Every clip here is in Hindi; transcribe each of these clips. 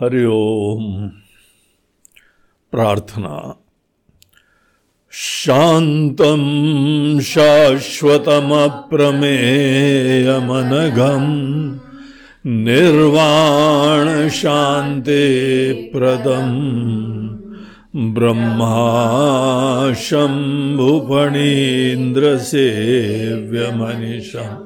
हरि ओम। प्रार्थना। शान्तं शाश्वतमप्रमेयमनघम् निर्वाणशान्तिप्रदम् ब्रह्मा शम्भुफणीन्द्रसेव्यमनिशम्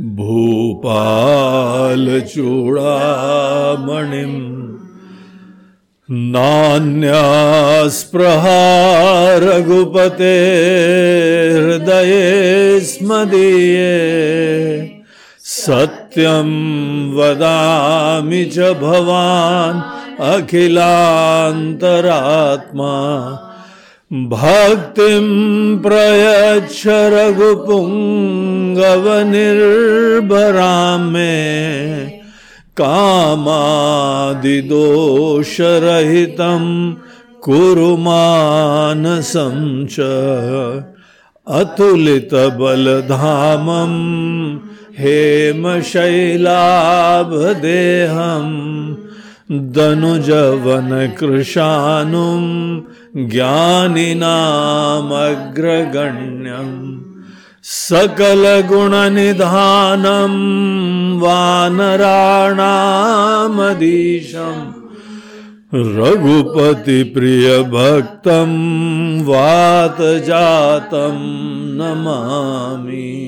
भूपालचूडामणिम् नान्यास्पृहा रघुपते हृदये स्मदीये। सत्यं वदामि च भवान् अखिलान्तरात्मा भक्तिं प्रयच्छ रघुपुङ्गवनिर्भरां मे कामादिदोषरहितं कुरु मानसं च अतुलितबलधामं हेमशैलाभदेहम् दनुजवनकृशानुं ज्ञानिनामग्रगण्यम् सकलगुणनिधानं वानराणामधीशम् रघुपतिप्रियभक्तं वातजातं नमामि।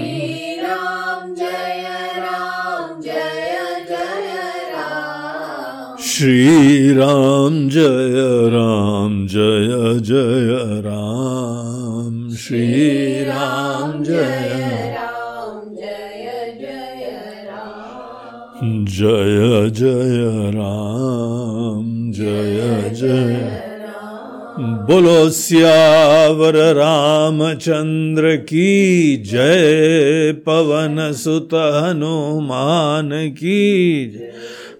श्रीराम जय जय जय राम। जय जय बोलो सियावर रामचंद्र की जय पवन सुत हनुमान की जय।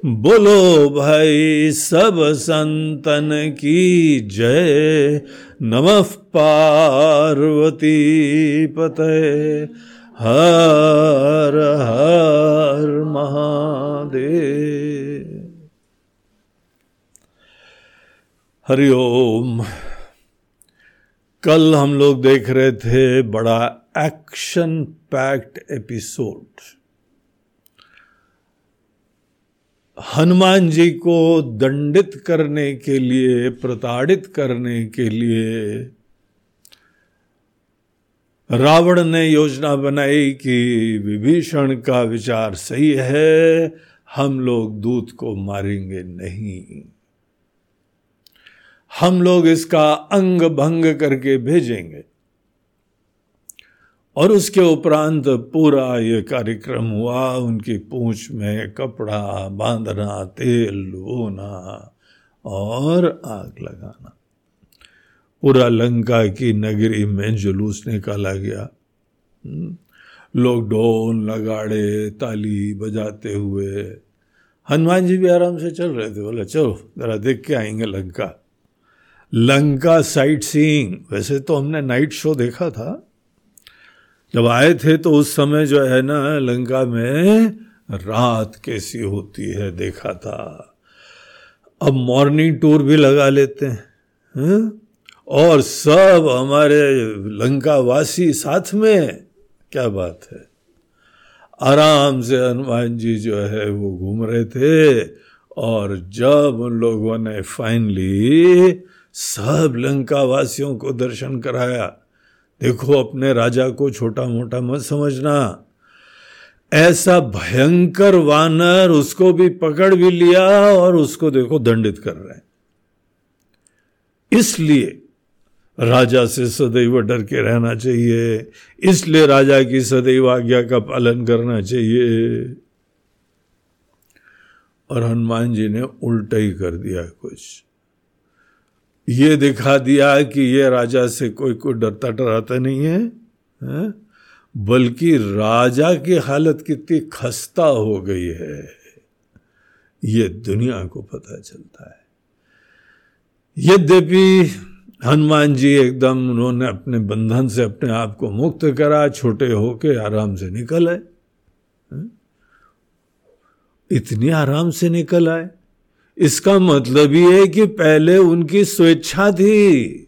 बोलो भाई सब संतन की जय। नमः पार्वती पते हर हर महादेव। हरिओम कल हम लोग देख रहे थे बड़ा action packed episode. Hanuman ji को दंडित करने के लिए, प्रताड़ित करने के लिए रावण ने योजना बनाई कि विभीषण का विचार सही है, हम लोग दूत को मारेंगे नहीं। हम लोग इसका अंग भंग करके भेजेंगे। और उसके उपरांत पूरा ये कार्यक्रम हुआ उनकी पूंछ में कपड़ा बांधना तेल बोना और आग लगाना। पूरा लंका की नगरी में जुलूस निकाला गया। हम्म, लोग ढोल लगाड़े ताली बजाते हुए। हनुमान जी भी आराम से चल रहे थे बोले चलो जरा देख के आएँगे लंका। Lanka sight seeing. वैसे तो हमने नाइट शो देखा था। जब आए थे तो उस समय जो है ना, लंका में रात कैसी होती है देखा था अब मॉर्निंग टूर भी लगा लेते हैं, है? और सब हमारे लंका वासी साथ में, क्या बात है आराम से हनुमान जी जो है वो घूम रहे थे, और जब उन लोगों ने फाइनली सब लंका वासियों को दर्शन कराया देखो अपने राजा को छोटा मोटा मत समझना। ऐसा भयंकर वानर उसको भी पकड़ भी लिया और उसको देखो दंडित कर रहे हैं। इसलिए राजा से सदैव डर के रहना चाहिए। इसलिए राजा की सदैव आज्ञा का पालन करना चाहिए। और हनुमान जी ने उल्टा ही कर दिया कुछ। ये दिखा दिया कि ये राजा से कोई कोई डरता डराता नहीं है, है? बल्कि राजा की हालत कितनी खस्ता हो गई है। ये दुनिया को पता चलता है। यद्यपि हनुमान जी एकदम उन्होंने अपने बंधन से अपने आप को मुक्त करा छोटे होके आराम से निकल आए इतनी आराम से निकल आए। इसका मतलब ये है कि पहले उनकी स्वेच्छा थी।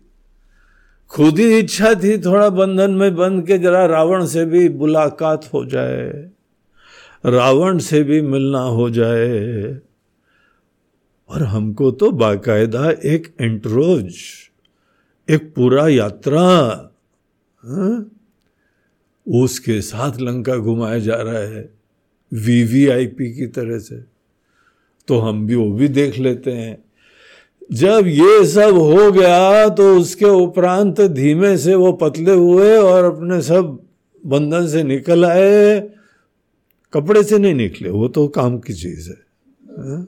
खुद ही इच्छा थी थोड़ा बंधन में बंध के जरा रावण से भी मुलाकात हो जाए, रावण से भी मिलना हो जाए। और हमको तो बाकायदा एक एंट्रोज एक पूरा यात्रा हाँ? उसके साथ लंका घुमाया जा रहा है वीवीआईपी की तरह से। तो हम भी वो भी देख लेते हैं। जब ये सब हो गया तो उसके उपरांत धीमे से वो पतले हुए और अपने सब बंधन से निकल आए। कपड़े से नहीं निकले, वो तो काम की चीज़ है।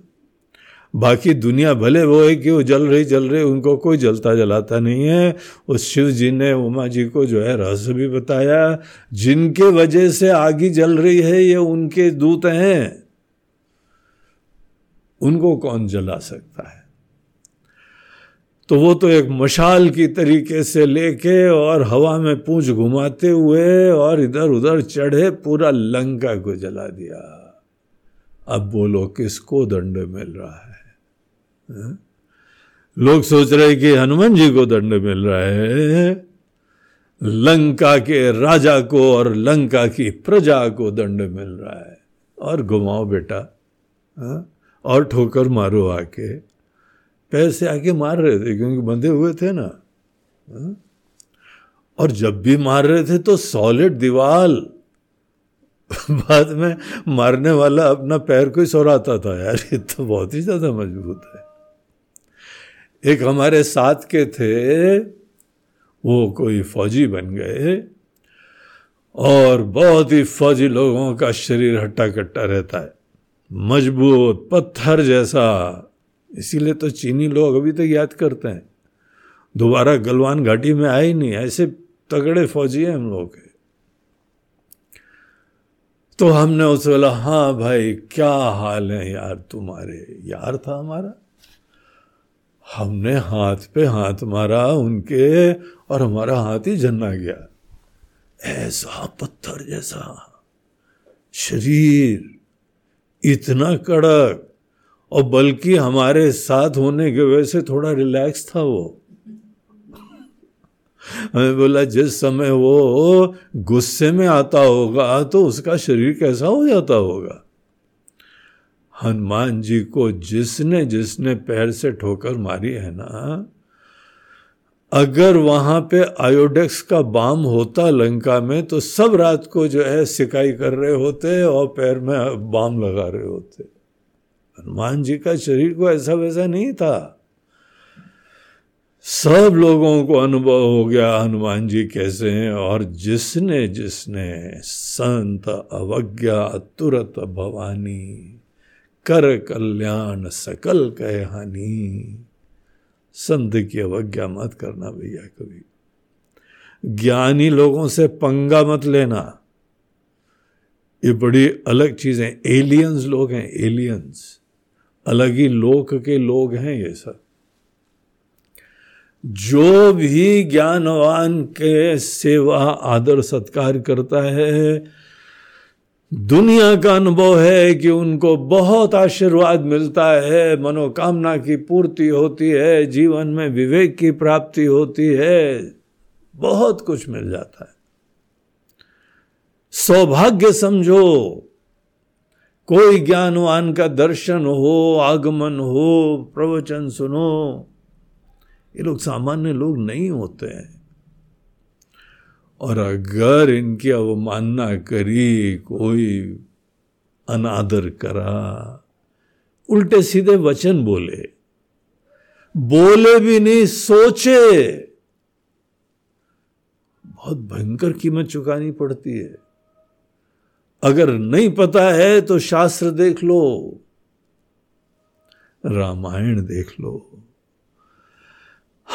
बाकी दुनिया भले वो है कि वो जल रही जल रही, उनको कोई जलता जलाता नहीं है। उस शिव जी ने, उमा जी को जो है रहस्य भी बताया, जिनके वजह से आगे जल रही है, ये उनके दूत हैं। उनको कौन जला सकता है? तो वो तो एक मशाल की तरीके से लेके और हवा में पूंछ घुमाते हुए और इधर उधर चढ़े, पूरा लंका को जला दिया। अब बोलो, किसको दंड मिल रहा है? हाँ? लोग सोच रहे कि हनुमान जी को दंड मिल रहा है। लंका के राजा को और लंका की प्रजा को दंड मिल रहा है। और घुमाओ बेटा। हा? और ठोकर मारो आके। पैर से आके मार रहे थे, क्योंकि बंधे हुए थे ना। और जब भी मार रहे थे तो सॉलिड दीवाल। बाद में मारने वाला अपना पैर को ही सौराता था, यार, ये तो बहुत ही ज़्यादा मज़बूत है। एक हमारे साथ के थे, वो कोई फौजी बन गए। और बहुत ही फौजी लोगों का शरीर हट्टा कट्टा रहता है। मज़बूत, पत्थर जैसा। इसीलिए तो चीनी लोग अभी तक याद करते हैं। दोबारा गलवान घाटी में आए नहीं, ऐसे तगड़े फौजी हैं हम लोग। के तो हमने उसे बोला हाँ भाई, क्या हाल है यार तुम्हारे? यार था हमारा? हमने हाथ पे हाथ मारा उनके और हमारा हाथ ही झन्ना गया। ऐसा पत्थर जैसा। शरीर। इतना कड़क और बल्कि हमारे साथ होने के वजह से थोड़ा रिलैक्स था वो। हमें बोला, जिस समय वो गुस्से में आता होगा तो उसका शरीर कैसा हो जाता होगा? हनुमान जी को जिसने जिसने पैर से ठोकर मारी है ना अगर वहाँ पे आयोडेक्स का बाम होता लंका में तो सब रात को जो है सिकाई कर रहे होते और पैर में बाम लगा रहे होते। हनुमान जी का शरीर को ऐसा वैसा नहीं था। सब लोगों को अनुभव हो गया, हनुमान जी कैसे हैं? और जिसने जिसने संत अवज्ञा, तुरत भवानी, कर कल्याण सकल कह हानि। संत की अवज्ञा मत करना भैया कभी। ज्ञानी लोगों से पंगा मत लेना। ये बड़ी अलग चीज़ है। एलियंस लोग हैं, एलियंस। अलग ही लोक के लोग हैं ये सब। जो भी ज्ञानवान के सेवा, आदर, सत्कार करता है दुनिया का अनुभव है कि उनको बहुत आशीर्वाद मिलता है, मनोकामना की पूर्ति होती है, जीवन में विवेक की प्राप्ति होती है। बहुत कुछ मिल जाता है। सौभाग्य समझो, कोई ज्ञानवान का दर्शन हो, आगमन हो, प्रवचन सुनो। ये लोग सामान्य लोग नहीं होते हैं। और अगर इनकी अवमानना करी, कोई अनादर करा। उल्टे सीधे वचन बोले। बोले भी नहीं, सोचे। बहुत भयंकर कीमत चुकानी पड़ती है। अगर नहीं पता है तो शास्त्र देख लो। रामायण देख लो।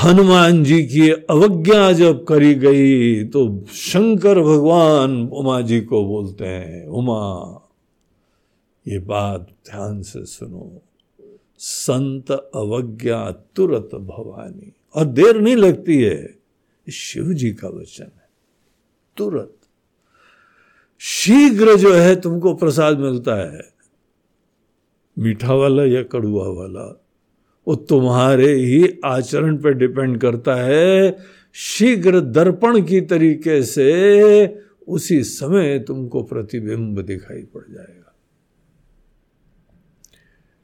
हनुमान जी की अवज्ञा जब करी गई तो शंकर भगवान उमा जी को बोलते हैं, उमा, ये बात ध्यान से सुनो। संत अवज्ञा तुरत भवानी, और देर नहीं लगती है। शिव जी का वचन है। तुरंत। शीघ्र जो है तुमको प्रसाद मिलता है। मीठा वाला या कड़ुआ वाला? वो तुम्हारे ही आचरण पर डिपेंड करता है। शीघ्र दर्पण की तरीके से उसी समय तुमको प्रतिबिंब दिखाई पड़ जाएगा।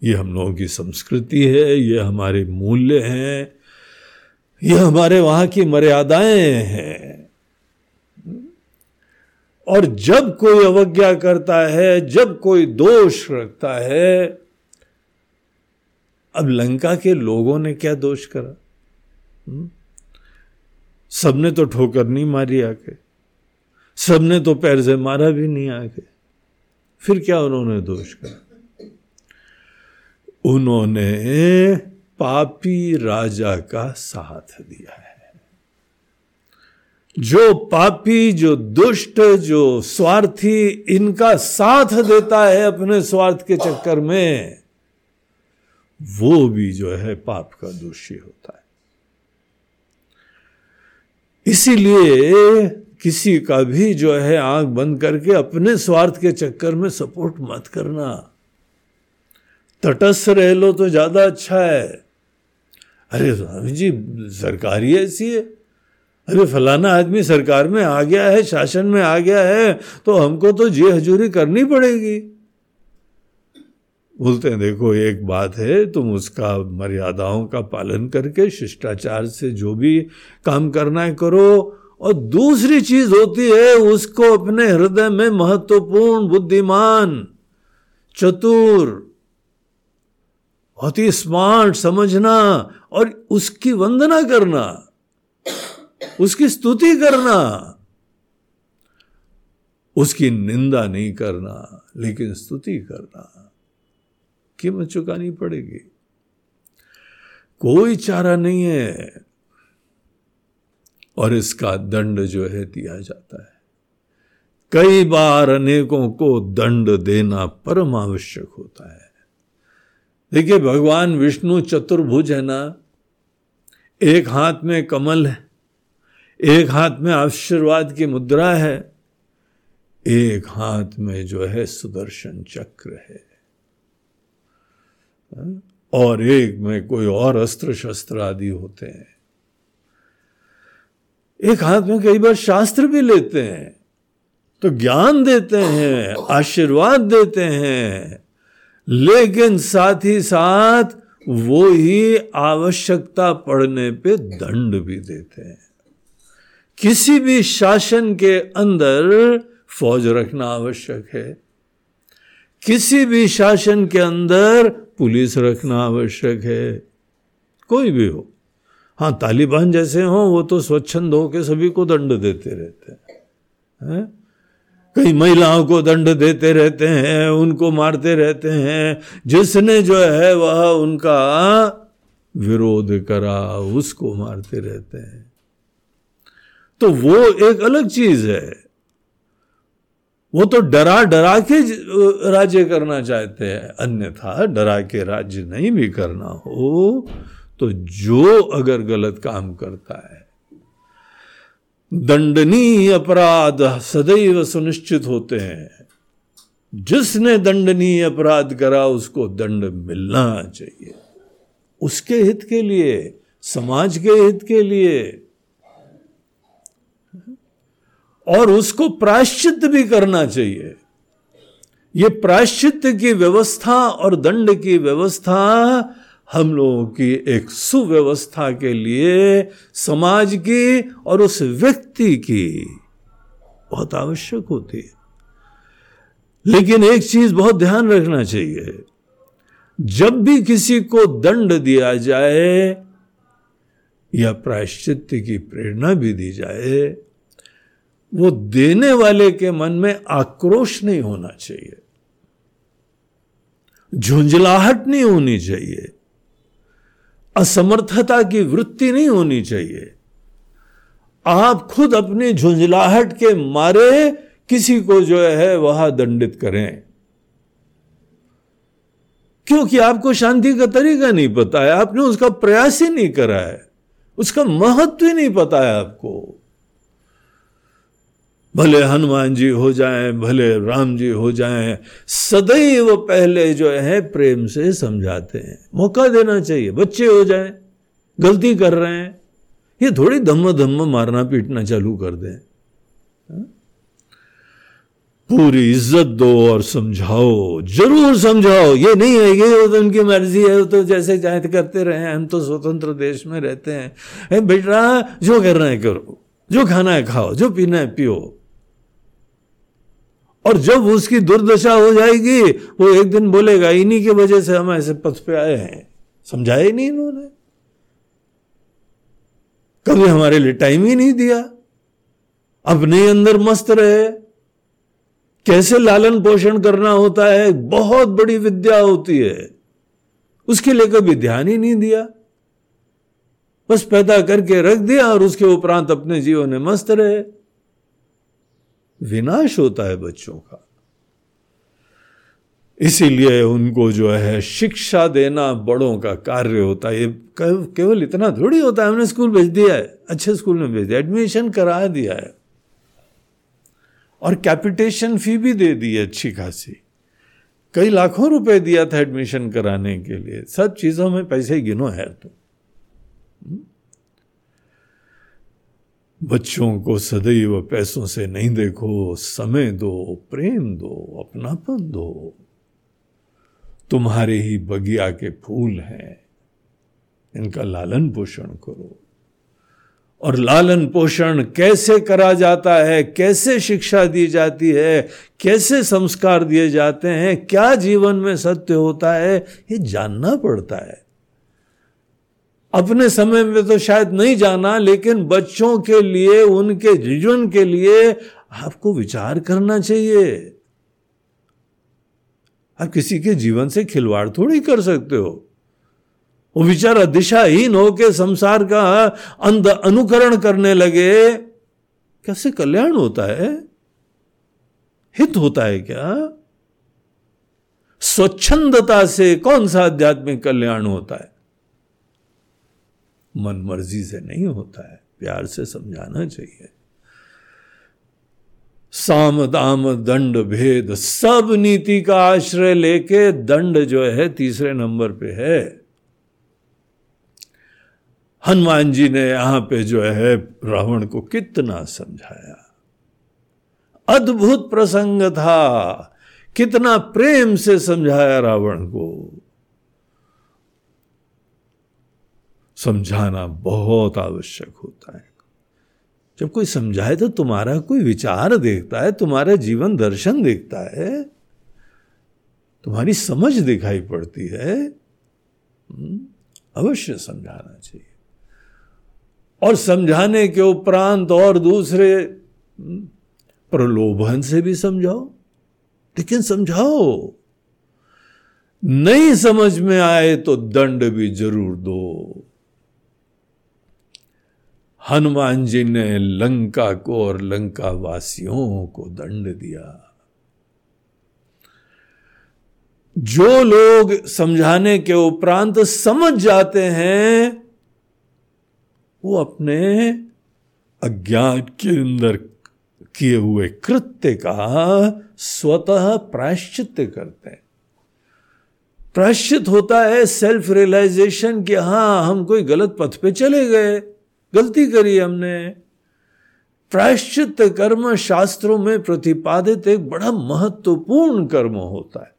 ये हम लोगों की संस्कृति है, ये हमारे मूल्य हैं, ये हमारे वहाँ की मर्यादाएँ हैं। और जब कोई अवज्ञा करता है, जब कोई दोष रखता है अब लंका के लोगों ने क्या दोष करा? हम्म? सबने तो ठोकर नहीं मारी आके। सबने तो पैर से मारा भी नहीं आके। फिर क्या उन्होंने दोष करा? उन्होंने पापी राजा का साथ दिया है। जो पापी, जो दुष्ट, जो स्वार्थी, इनका साथ देता है अपने स्वार्थ के चक्कर में। वो भी जो है पाप का दोषी होता है। इसीलिए किसी का भी जो है आँख बंद करके अपने स्वार्थ के चक्कर में सपोर्ट मत करना। तटस्थ रह लो तो ज़्यादा अच्छा है। अरे स्वामी जी, सरकारी ऐसी है। अरे फलाना आदमी सरकार में आ गया है, शासन में आ गया है तो हमको तो जी हजूरी करनी पड़ेगी। बोलते हैं, देखो, एक बात है, तुम उसका मर्यादाओं का पालन करके शिष्टाचार से जो भी काम करना है करो। और दूसरी चीज़ होती है, उसको अपने हृदय में महत्वपूर्ण, बुद्धिमान, चतुर, बहुत ही स्मार्ट समझना और उसकी वंदना करना, उसकी स्तुति करना, उसकी निंदा नहीं करना, लेकिन स्तुति करना। कीमत चुकानी पड़ेगी? कोई चारा नहीं है और इसका दंड जो है दिया जाता है। कई बार अनेकों को दंड देना परम आवश्यक होता है। देखिए, भगवान विष्णु चतुर्भुज है ना? एक हाथ में कमल है, एक हाथ में आशीर्वाद की मुद्रा है, एक हाथ में जो है सुदर्शन चक्र है। और एक में कोई और अस्त्र शस्त्र आदि होते हैं। एक हाथ में कई बार शास्त्र भी लेते हैं तो ज्ञान देते हैं, आशीर्वाद देते हैं, लेकिन साथ ही साथ वो ही आवश्यकता पड़ने पे दंड भी देते हैं। किसी भी शासन के अंदर फौज रखना आवश्यक है। किसी भी शासन के अंदर पुलिस रखना आवश्यक है। कोई भी हो। हाँ तालिबान जैसे हों, वो तो स्वच्छंद होकर सभी को दंड देते रहते हैं। है? कई महिलाओं को दंड देते रहते हैं, उनको मारते रहते हैं। जिसने जो है, वह उनका विरोध करा, उसको मारते रहते हैं। तो वो एक अलग चीज़ है। वो तो डरा डरा के राज्य करना चाहते हैं। अन्यथा डरा के राज्य नहीं भी करना हो तो जो अगर गलत काम करता है, दंडनीय अपराध सदैव सुनिश्चित होते हैं। जिसने दंडनीय अपराध करा, उसको दंड मिलना चाहिए। उसके हित के लिए, समाज के हित के लिए और उसको प्राश्चित भी करना चाहिए। ये प्राश्चित की व्यवस्था और दंड की व्यवस्था हम लोगों की एक सुव्यवस्था के लिए समाज की और उस व्यक्ति की बहुत आवश्यक होती है। लेकिन एक चीज़ बहुत ध्यान रखना चाहिए, जब भी किसी को दंड दिया जाए या प्रायश्चित की प्रेरणा भी दी जाए वो देने वाले के मन में आक्रोश नहीं होना चाहिए। झुंझलाहट नहीं होनी चाहिए। असमर्थता की वृत्ति नहीं होनी चाहिए। आप खुद अपनी झुंझलाहट के मारे किसी को जो है वह दंडित करें। क्योंकि आपको शांति का तरीका नहीं पता है, आपने उसका प्रयास ही नहीं करा है, उसका महत्व ही नहीं पता है आपको। भले हनुमान जी हो जाएँ, भले राम जी हो जाएँ, सदैव पहले जो है प्रेम से समझाते हैं। मौका देना चाहिए, बच्चे हो जाएँ, गलती कर रहे हैं, ये थोड़ी धम्म धम्म मारना पीटना चालू कर दें। हाँ? पूरी इज़्ज़त दो और समझाओ, ज़रूर समझाओ, ये नहीं है, ये तो उनकी मर्ज़ी है, वो तो जैसे चाहे करते रहे हम तो स्वतंत्र देश में रहते हैं। बेटा, जो करना है करो, जो खाना है खाओ, जो पीना है पियो। और जब उसकी दुर्दशा हो जाएगी, वो एक दिन बोलेगा, इन्हीं की वजह से हम ऐसे पथ पे आए हैं। समझाया नहीं इन्होंने। कभी हमारे लिए टाइम ही नहीं दिया। अपने अंदर मस्त रहे। कैसे लालन पोषण करना होता है? बहुत बड़ी विद्या होती है। उसके लिए कभी ध्यान ही नहीं दिया। बस पैदा करके रख दिया और उसके उपरांत अपने जीवन में मस्त रहे। विनाश होता है बच्चों का। इसीलिए उनको जो है शिक्षा देना बड़ों का कार्य होता है। ये केवल इतना थोड़ी होता है, हमने स्कूल भेज दिया है। अच्छे स्कूल में भेज दिया एडमिशन करा दिया है। और कैपिटेशन फ़ी भी दे दी है अच्छी खासी। कई लाखों रुपए दिया था एडमिशन कराने के लिए। सब चीज़ों में पैसे गिनो है तो। बच्चों को सदैव पैसों से नहीं देखो, समय दो, प्रेम दो, अपनापन दो। तुम्हारे ही बगिया के फूल हैं, इनका लालन पोषण करो। और लालन पोषण कैसे करा जाता है, कैसे शिक्षा दी जाती है, कैसे संस्कार दिए जाते हैं, क्या जीवन में सत्य होता है, ये जानना पड़ता है। अपने समय में तो शायद नहीं जाना, लेकिन बच्चों के लिए, उनके जीवन के लिए आपको विचार करना चाहिए। आप किसी के जीवन से खिलवाड़ थोड़ी कर सकते हो। वो बेचारा दिशाहीन होके संसार का अंध अनुकरण करने लगे। कैसे कल्याण होता है? हित होता है क्या? स्वच्छंदता से कौन सा आध्यात्मिक कल्याण होता है? मन मर्ज़ी से नहीं होता है। प्यार से समझाना चाहिए। साम दाम दंड भेद, सब नीति का आश्रय लेके दंड जो है तीसरे नंबर पे है। हनुमान जी ने यहाँ पे जो है रावण को कितना समझाया। अद्भुत प्रसंग था। कितना प्रेम से समझाया रावण को। समझाना बहुत आवश्यक होता है। जब कोई समझाए तो तुम्हारा कोई विचार देखता है तुम्हारा जीवन दर्शन देखता है तुम्हारी समझ दिखाई पड़ती है हम्म, अवश्य समझाना चाहिए। और समझाने के उपरांत और दूसरे हम्म, प्रलोभन से भी समझाओ। लेकिन समझाओ। नहीं समझ में आए तो दंड भी ज़रूर दो। हनुमान जी ने लंका को और लंका वासियों को दंड दिया। जो लोग समझाने के उपरांत समझ जाते हैं, वो अपने अज्ञान के अंदर किए हुए कृत्य का स्वतः प्रायश्चित करते हैं। प्रायश्चित होता है सेल्फ रियलाइजेशन कि हाँ, हम कोई गलत पथ पे चले गए। गलती करी हमने। प्रायश्चित कर्म शास्त्रों में प्रतिपादित एक बड़ा महत्वपूर्ण कर्म होता है।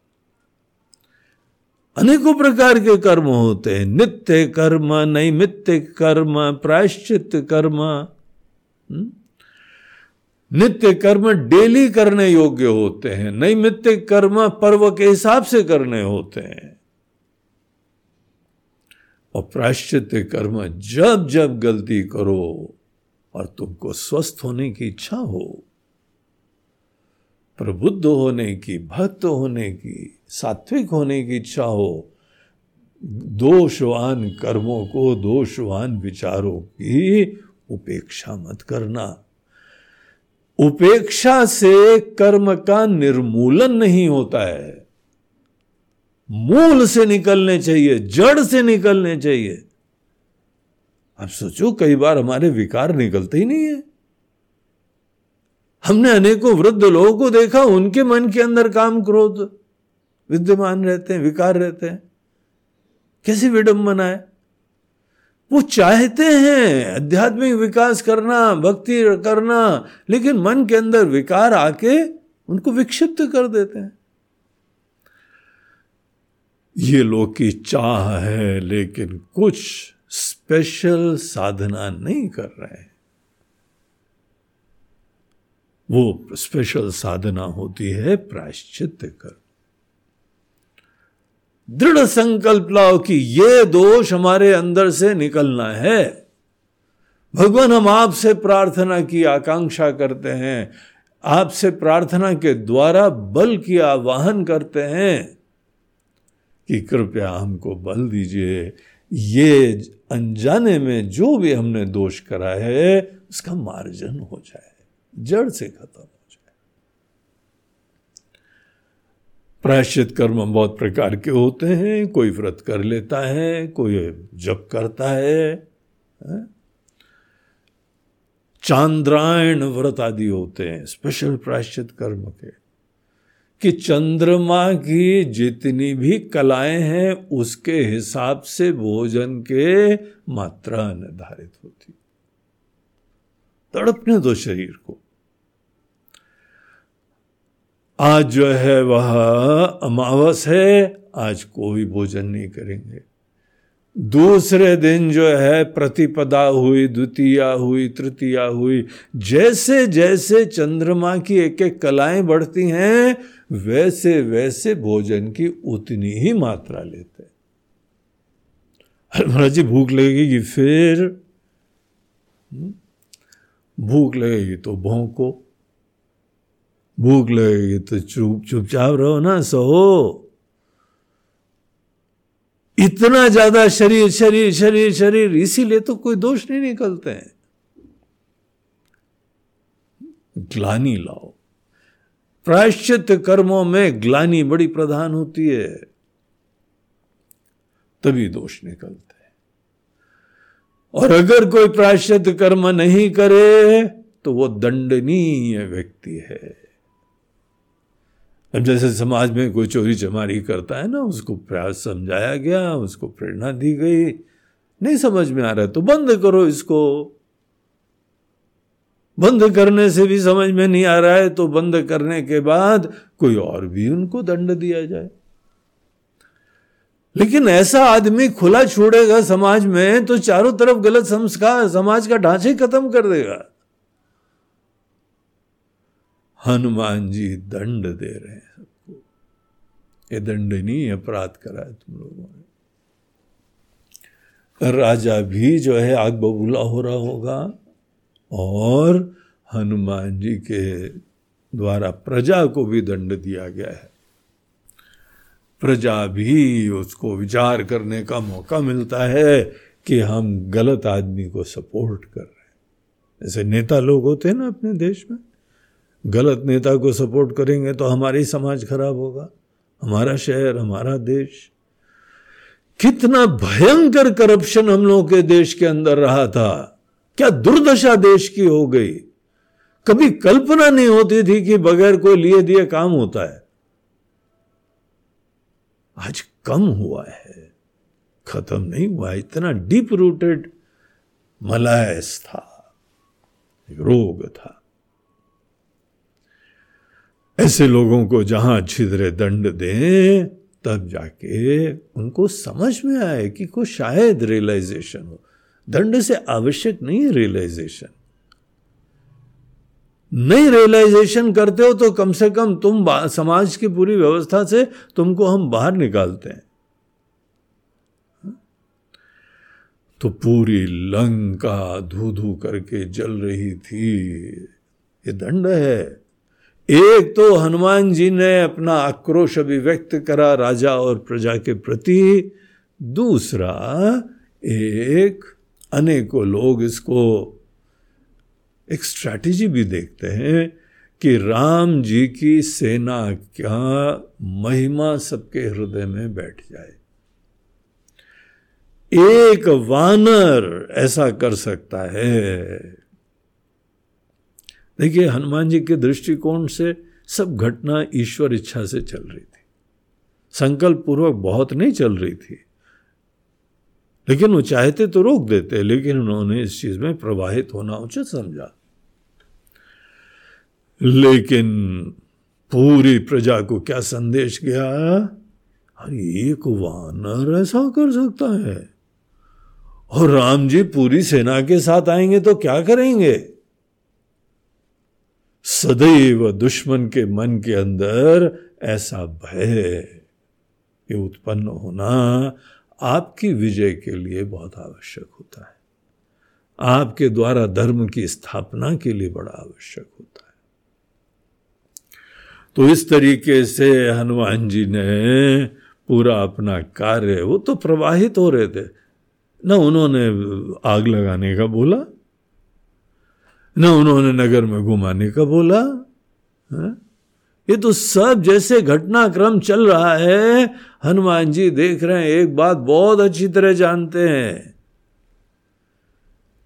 अनेकों प्रकार के कर्म होते हैं। नित्य कर्म नैमित्य कर्म, प्रायश्चित कर्म हम्म? नित्य कर्म डेली करने योग्य होते हैं। नैमित्य कर्म पर्व के हिसाब से करने होते हैं। और प्रायश्चित कर्म जब जब गलती करो और तुमको स्वस्थ होने की इच्छा हो, प्रबुद्ध होने की, भक्त होने की, सात्विक होने की इच्छा हो, दोषवान कर्मों को, दोषवान विचारों की उपेक्षा मत करना। उपेक्षा से कर्म का निर्मूलन नहीं होता है। मूल से निकलने चाहिए, जड़ से निकलने चाहिए। आप सोचो, कई बार हमारे विकार निकलते ही नहीं है। हमने अनेकों वृद्ध लोगों को देखा, उनके मन के अंदर काम क्रोध, विद्यमान रहते हैं, विकार रहते हैं। कैसी विडंबना है? वो चाहते हैं आध्यात्मिक विकास करना, भक्ति करना, लेकिन मन के अंदर विकार आके उनको विक्षिप्त कर देते हैं। ये लोग की चाह है, लेकिन कुछ स्पेशल साधना नहीं कर रहे हैं। वो स्पेशल साधना होती है प्रायश्चित कर। दृढ़ संकल्प लाओ कि ये दोष हमारे अंदर से निकलना है। भगवान, हम आपसे प्रार्थना की आकांक्षा करते हैं। आपसे प्रार्थना के द्वारा बल की आवाहन करते हैं। कि कृपया हमको बल दीजिए। ये अनजाने में जो भी हमने दोष करा है उसका मार्जन हो जाए जड़ से खत्म हो जाए। प्रायश्चित कर्म बहुत प्रकार के होते हैं कोई व्रत कर लेता है कोई जप करता है, है? चांद्रायण व्रत आदि होते हैं स्पेशल प्रायश्चित कर्म के। कि चंद्रमा की जितनी भी कलाएँ हैं, उसके हिसाब से भोजन के मात्रा निर्धारित होती। तड़पने दो शरीर को। आज जो है वह अमावस है, आज कोई भोजन नहीं करेंगे। दूसरे दिन जो है प्रतिपदा हुई, द्वितीया हुई, तृतीया हुई। जैसे जैसे चंद्रमा की एक एक कलाएँ बढ़ती हैं, वैसे वैसे भोजन की उतनी ही मात्रा लेते हैं। महाराज जी, भूख लगेगी फिर? हम्म? भूख लगेगी तो भोंको। भूख लगेगी तो चुप चुपचाप रहो ना, सहो। इतना ज़्यादा शरीर शरीर शरीर शरीर, इसीलिए तो कोई दोष नहीं निकलते हैं। ग्लानी लाओ। प्रायश्चित कर्मों में ग्लानी बड़ी प्रधान होती है। तभी दोष निकलते हैं। और अगर कोई प्रायश्चित कर्म नहीं करे तो वो दंडनीय व्यक्ति है। अब जैसे समाज में कोई चोरी चमारी करता है ना, उसको प्रयास समझाया गया, उसको प्रेरणा दी गई। नहीं समझ में आ रहा तो बंद करो इसको। बंद करने से भी समझ में नहीं आ रहा है तो बंद करने के बाद कोई और भी उनको दंड दिया जाए। लेकिन ऐसा आदमी खुला छोड़ेगा समाज में तो चारों तरफ़ गलत संस्कार, समाज का ढांचे खत्म कर देगा। हनुमान जी दंड दे रहे हैं सबको। ये दंडनीय अपराध करा है तुम लोगों ने। राजा भी जो है आग बबूला हो रहा होगा और हनुमान जी के द्वारा प्रजा को भी दंड दिया गया है। प्रजा भी उसको विचार करने का मौका मिलता है कि हम गलत आदमी को सपोर्ट कर रहे हैं। ऐसे नेता लोग होते हैं ना अपने देश में गलत नेता को सपोर्ट करेंगे तो हमारी समाज खराब होगा, हमारा शहर, हमारा देश। कितना भयंकर करप्शन हम लोगों के देश के अंदर रहा था। क्या दुर्दशा देश की हो गई। कभी कल्पना नहीं होती थी कि बगैर कोई लिए दिए काम होता है। आज कम हुआ है। खत्म नहीं हुआ, इतना डीप रूटेड मलायस था। रोग था। ऐसे लोगों को जहाँ अच्छी तरह दंड दें, तब जाके उनको समझ में आए कि को शायद रियलाइजेशन हो। दंड से आवश्यक नहीं है रियलाइजेशन नहीं रियलाइजेशन करते हो तो कम से कम तुम समाज की पूरी व्यवस्था से तुमको हम बाहर निकालते हैं। तो पूरी लंका धू धू करके जल रही थी। ये दंड है। एक तो हनुमान जी ने अपना आक्रोश अभिव्यक्त करा राजा और प्रजा के प्रति। दूसरा, एक, अनेकों लोग इसको एक स्ट्रैटेजी भी देखते हैं कि राम जी की सेना क्या महिमा सबके हृदय में बैठ जाए। एक वानर ऐसा कर सकता है। देखिए, हनुमान जी के दृष्टिकोण से सब घटना ईश्वर इच्छा से चल रही थी। संकल्प पूर्वक बहुत नहीं चल रही थी। लेकिन वो चाहते तो रोक देते, लेकिन उन्होंने इस चीज़ में प्रवाहित होना उचित समझा। लेकिन पूरी प्रजा को क्या संदेश गया? अरे एक वानर ऐसा कर सकता है। और राम जी पूरी सेना के साथ आएँगे तो क्या करेंगे? सदैव दुश्मन के मन के अंदर ऐसा भय ये उत्पन्न होना आपकी विजय के लिए बहुत आवश्यक होता है। आपके द्वारा धर्म की स्थापना के लिए बड़ा आवश्यक होता है। तो इस तरीके से हनुमान जी ने पूरा अपना कार्य, वो तो प्रवाहित हो रहे थे। न उन्होंने आग लगाने का बोला न उन्होंने नगर में घुमाने का बोला, है? ये तो सब जैसे घटनाक्रम चल रहा है, हनुमान जी देख रहे हैं, एक बात बहुत अच्छी तरह जानते हैं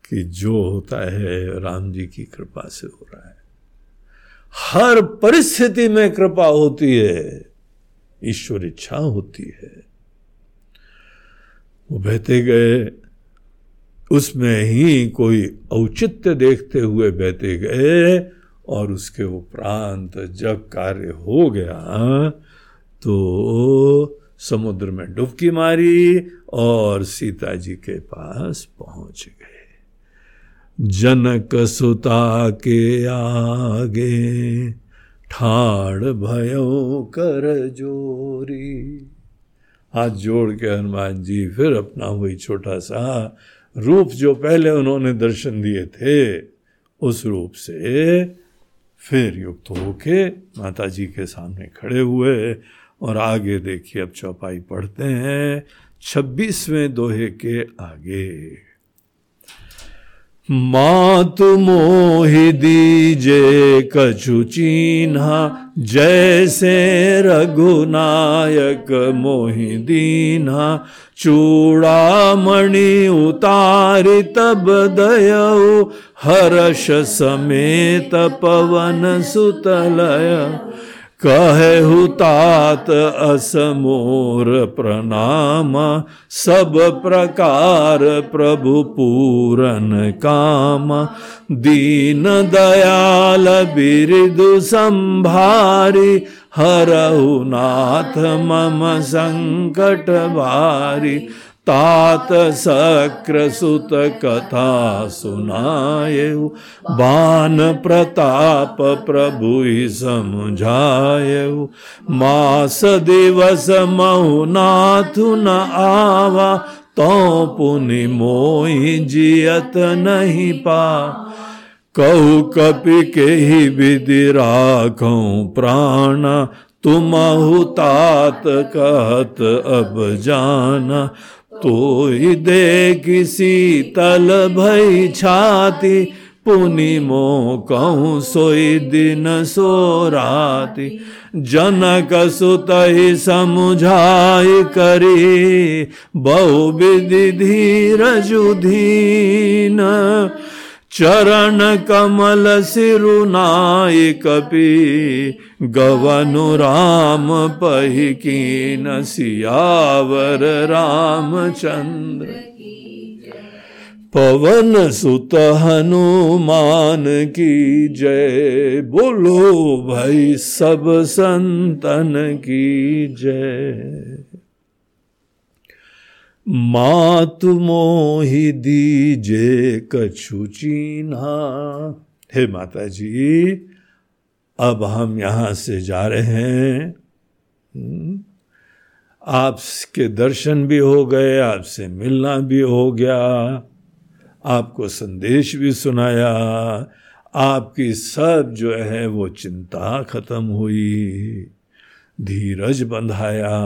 कि जो होता है, राम जी की कृपा से हो रहा है हर परिस्थिति में कृपा होती है, ईश्वर इच्छा होती है वो बहते गए उसमें ही कोई औचित्य देखते हुए बहते गए और उसके उपरांत जब कार्य हो गया तो समुद्र में डुबकी मारी और सीता जी के पास पहुँच गए। जनक सुता के आगे ठाड़ भयो कर जोरी। हाथ जोड़ के हनुमान जी फिर अपना वही छोटा सा रूप जो पहले उन्होंने दर्शन दिए थे, उस रूप से फिर युक्त होके माता जी के सामने खड़े हुए और आगे देखिए, अब चौपाई पढ़ते हैं, छब्बीसवें दोहे के आगे। मातु मोहि दीजे कछु चीन्हा, जैसे रघुनायक मोहि दीन्हा। चूड़ामणि उतारि तब दय हर्ष समेत पवन सुतलय। कहु तात असमोर प्रणाम, सब प्रकार प्रभु पूरन काम। दीन दयाल बिरदु संभारी, हरहु नाथ मम संकट भारी तात सक्र सुत कथा सुनाए बान प्रताप प्रभु समझाए मास दिवस महु नाथु न आवा तो पुनि मोहि जियत नहीं पा। कहु कपि के ही विधि राखो प्राण तुम तात कहत अब जाना। तो दे किसी तल भई छाती पुनिमो कहूँ सोई दिन सो राती जनक सुत ही समुझाई करी, बहु विधि धीर जुधीन चरण कमल सिरुनाय कपि गवनु राम पही की सियावर रामचंद्र पवन सुत हनुमान की जय। बोलो भाई सब संतन की जय। मात मोहि दीजे कछु चीन्हा। हे माता जी अब हम यहाँ से जा रहे हैं। हम्म, आपके दर्शन भी हो गए आपसे मिलना भी हो गया आपको संदेश भी सुनाया आपकी सब जो है वो चिंता खत्म हुई धीरज बंधाया।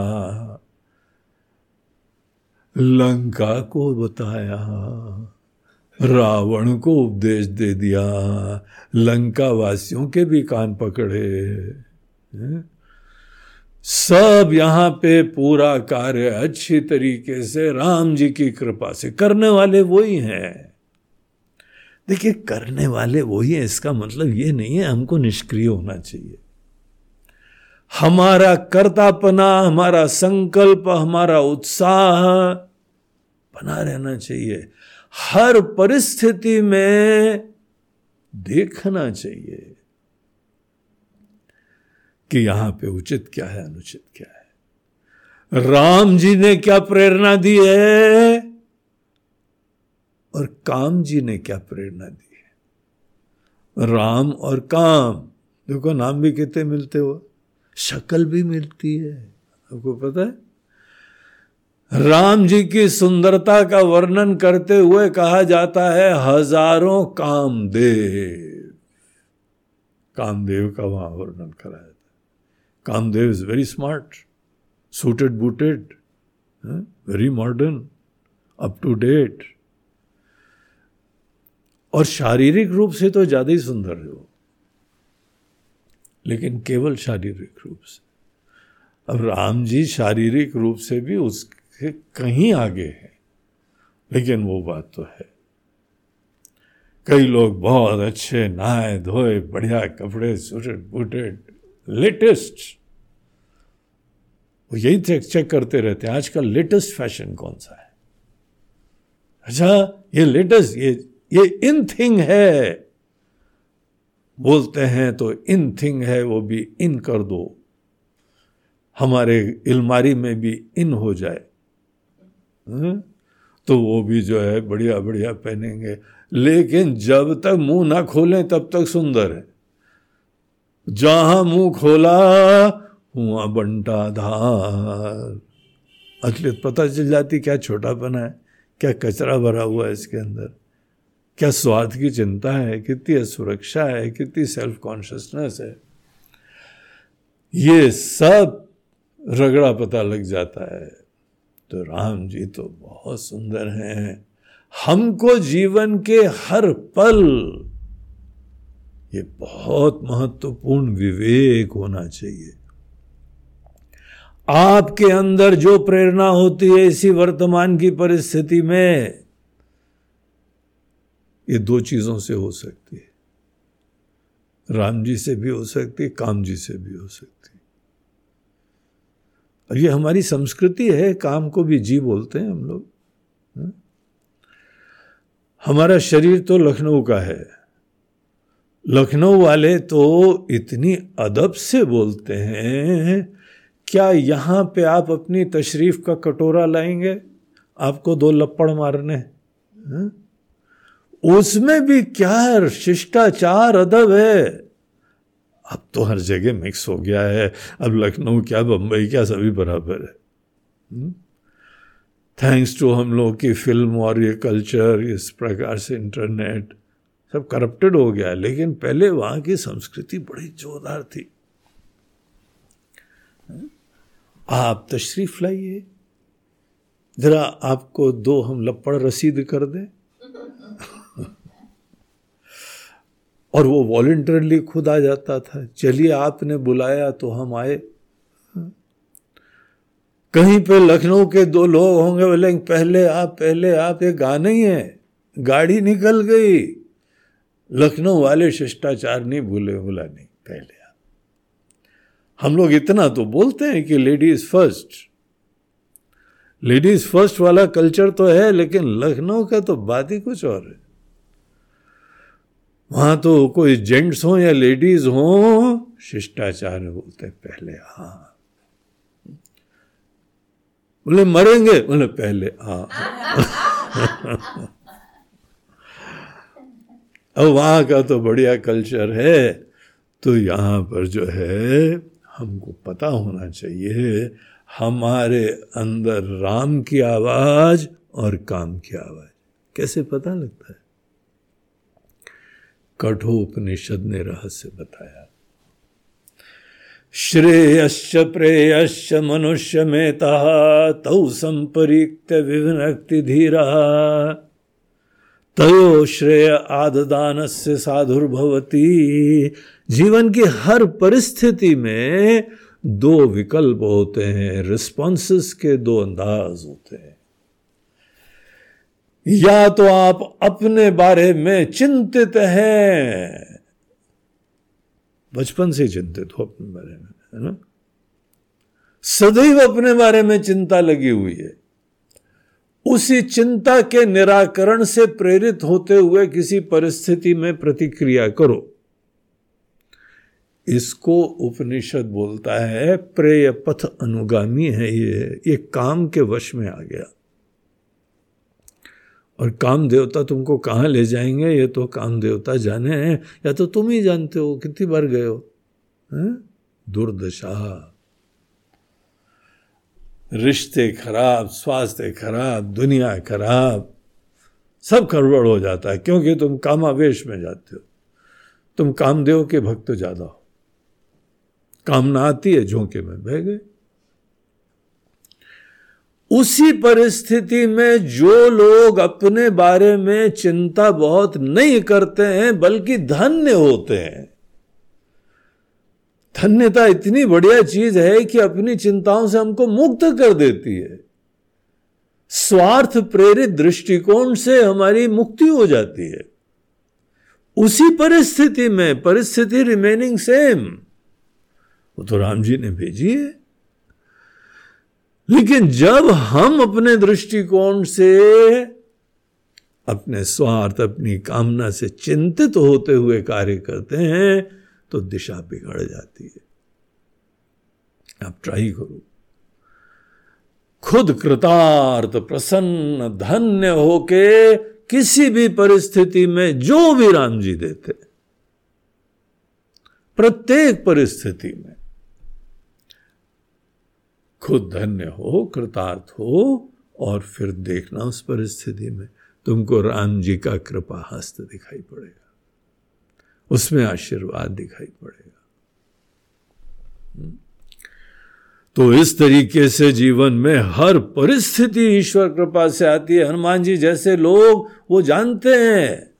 लंका को बताया, रावण को उपदेश दे दिया लंका वासियों के भी कान पकड़े। सब यहाँ पे पूरा कार्य अच्छी तरीके से राम जी की कृपा से करने वाले वही हैं। देखिए, करने वाले वही हैं, इसका मतलब ये नहीं है हमको निष्क्रिय होना चाहिए। हमारा कर्तापना, हमारा संकल्प, हमारा उत्साह बना रहना चाहिए। हर परिस्थिति में देखना चाहिए कि यहाँ पे उचित क्या है, अनुचित क्या है। राम जी ने क्या प्रेरणा दी है और काम जी ने क्या प्रेरणा दी है? राम और काम, देखो नाम भी कितने मिलते हो, शक्ल भी मिलती है, आपको पता है? राम जी की सुंदरता का वर्णन करते हुए कहा जाता है, हज़ारों कामदेव। कामदेव का वहाँ वर्णन करा जाता है Kamdev is very smart suited booted very modern up to date और शारीरिक रूप से तो ज़्यादा ही सुंदर है वो। लेकिन केवल शारीरिक रूप से। अब राम जी शारीरिक रूप से भी उसके कहीं आगे है। लेकिन वो बात तो है। कई लोग बहुत अच्छे नहाए धोए, बढ़िया कपड़े, सूटेड बूटेड, लेटेस्ट। वो यही चेक चेक करते रहते हैं, आजकल लेटेस्ट फ़ैशन कौन सा है? अच्छा ये लेटेस्ट, ये ये इन थिंग है। बोलते हैं तो इन थिंग है, वो भी इन कर दो। हमारे इलमारी में भी इन हो जाए? तो वो भी जो है बढ़िया बढ़िया पहनेंगे। लेकिन जब तक मुँह ना खोलें, तब तक सुंदर है। जहाँ मुँह खोला, हुआ बंटा धार। असलियत पता चल जाती क्या छोटापना है? क्या कचरा भरा हुआ है इसके अंदर? क्या स्वार्थ की चिंता है? कितनी सुरक्षा है? कितनी सेल्फ कॉन्शियसनेस है? ये सब रगड़ा पता लग जाता है। तो राम जी तो बहुत सुंदर हैं। हमको जीवन के हर पल ये बहुत महत्वपूर्ण विवेक होना चाहिए। आपके अंदर जो प्रेरणा होती है इसी वर्तमान की परिस्थिति में ये दो चीज़ों से हो सकती है। राम जी से भी हो सकती है, काम जी से भी हो सकती है। ये हमारी संस्कृति है, काम को भी जी बोलते हैं हम लोग। हाँ? हमारा शरीर तो लखनऊ का है। लखनऊ वाले तो इतनी अदब से बोलते हैं, क्या यहाँ पे आप अपनी तशरीफ़ का कटोरा लाएँगे? आपको दो लपड़ मारने हाँ? उसमें भी क्या शिष्टाचार अदब है। अब तो हर जगह मिक्स हो गया है। अब लखनऊ, क्या बम्बई क्या सभी बराबर है। हम्म? थैंक्स टू हम लोग की फ़िल्म और ये कल्चर इस प्रकार से इंटरनेट सब करप्टेड हो गया है। लेकिन पहले वहाँ की संस्कृति बड़ी जोरदार थी। आप तशरीफ़ लाइए। जरा आपको दो हम लपड़ रसीद कर दें। और वो वॉल्टरली खुद आ जाता था। चलिए आपने बुलाया तो हम आए। कहीं पे लखनऊ के दो लोग होंगे बोले पहले आप पहले आप, ये गाना ही है। गाड़ी निकल गई। लखनऊ वाले शिष्टाचार नहीं भूले, बोला, नहीं, पहले आप। हम लोग इतना तो बोलते हैं कि लेडीज़ फ़र्स्ट लेडीज़ फ़र्स्ट वाला कल्चर तो है, लेकिन लखनऊ का तो बात ही कुछ और है। वहाँ तो कोई जेंट्स हो या लेडीज़ हो, शिष्टाचार बोलते पहले हाँ। बोले, मरेंगे? बोले, पहले हाँ। अब वहाँ का तो बढ़िया कल्चर है तो यहाँ पर जो है, हमको पता होना चाहिए, हमारे अंदर राम की आवाज़ और काम की आवाज़। कैसे पता लगता है? कठोपनिषद ने रहस्य बताया। श्रेयश्च प्रेयश्च मनुष्य में तौ संपरीक्त विभक्ति धीरा तयो श्रेय आददान से साधुर्भवती। जीवन की हर परिस्थिति में दो विकल्प होते हैं रिस्पॉन्सेस के दो अंदाज होते हैं। या तो आप अपने बारे में चिंतित हैं। बचपन से चिंतित हो अपने बारे में, है ना? सदैव अपने बारे में चिंता लगी हुई है। उसी चिंता के निराकरण से प्रेरित होते हुए किसी परिस्थिति में प्रतिक्रिया करो। इसको उपनिषद बोलता है, प्रेय पथ अनुगामी है ये। ये काम के वश में आ गया। और काम देवता तुमको कहाँ ले जाएँगे? ये तो काम देवता जाने हैं। या तो तुम ही जानते हो, कितनी बार गए हो? दुर्दशा। रिश्ते खराब, स्वास्थ्य खराब, दुनिया खराब, सब गड़बड़ हो जाता है, क्योंकि तुम कामावेश में जाते हो। तुम कामदेव के भक्त ज़्यादा हो। कामना आती है, झोंके में बह गए। उसी परिस्थिति में जो लोग अपने बारे में चिंता बहुत नहीं करते हैं, बल्कि धन्य होते हैं। धन्यता इतनी बढ़िया चीज़ है कि अपनी चिंताओं से हमको मुक्त कर देती है। स्वार्थ प्रेरित दृष्टिकोण से हमारी मुक्ति हो जाती है। उसी परिस्थिति में, परिस्थिति रिमेनिंग सेम वो तो राम जी ने भेजी है। लेकिन जब हम अपने दृष्टिकोण से अपने स्वार्थ, अपनी कामना से चिंतित होते हुए कार्य करते हैं तो दिशा बिगड़ जाती है। आप ट्राई करो। खुद कृतार्थ, प्रसन्न, धन्य होके किसी भी परिस्थिति में जो भी राम जी देते, प्रत्येक परिस्थिति में खुद धन्य हो, कृतार्थ हो और फिर देखना उस परिस्थिति में। तुमको राम जी का कृपा हस्त दिखाई पड़ेगा। उसमें आशीर्वाद दिखाई पड़ेगा। हम्म। तो इस तरीके से जीवन में हर परिस्थिति ईश्वर कृपा से आती है। हनुमान जी जैसे लोग, वो जानते हैं।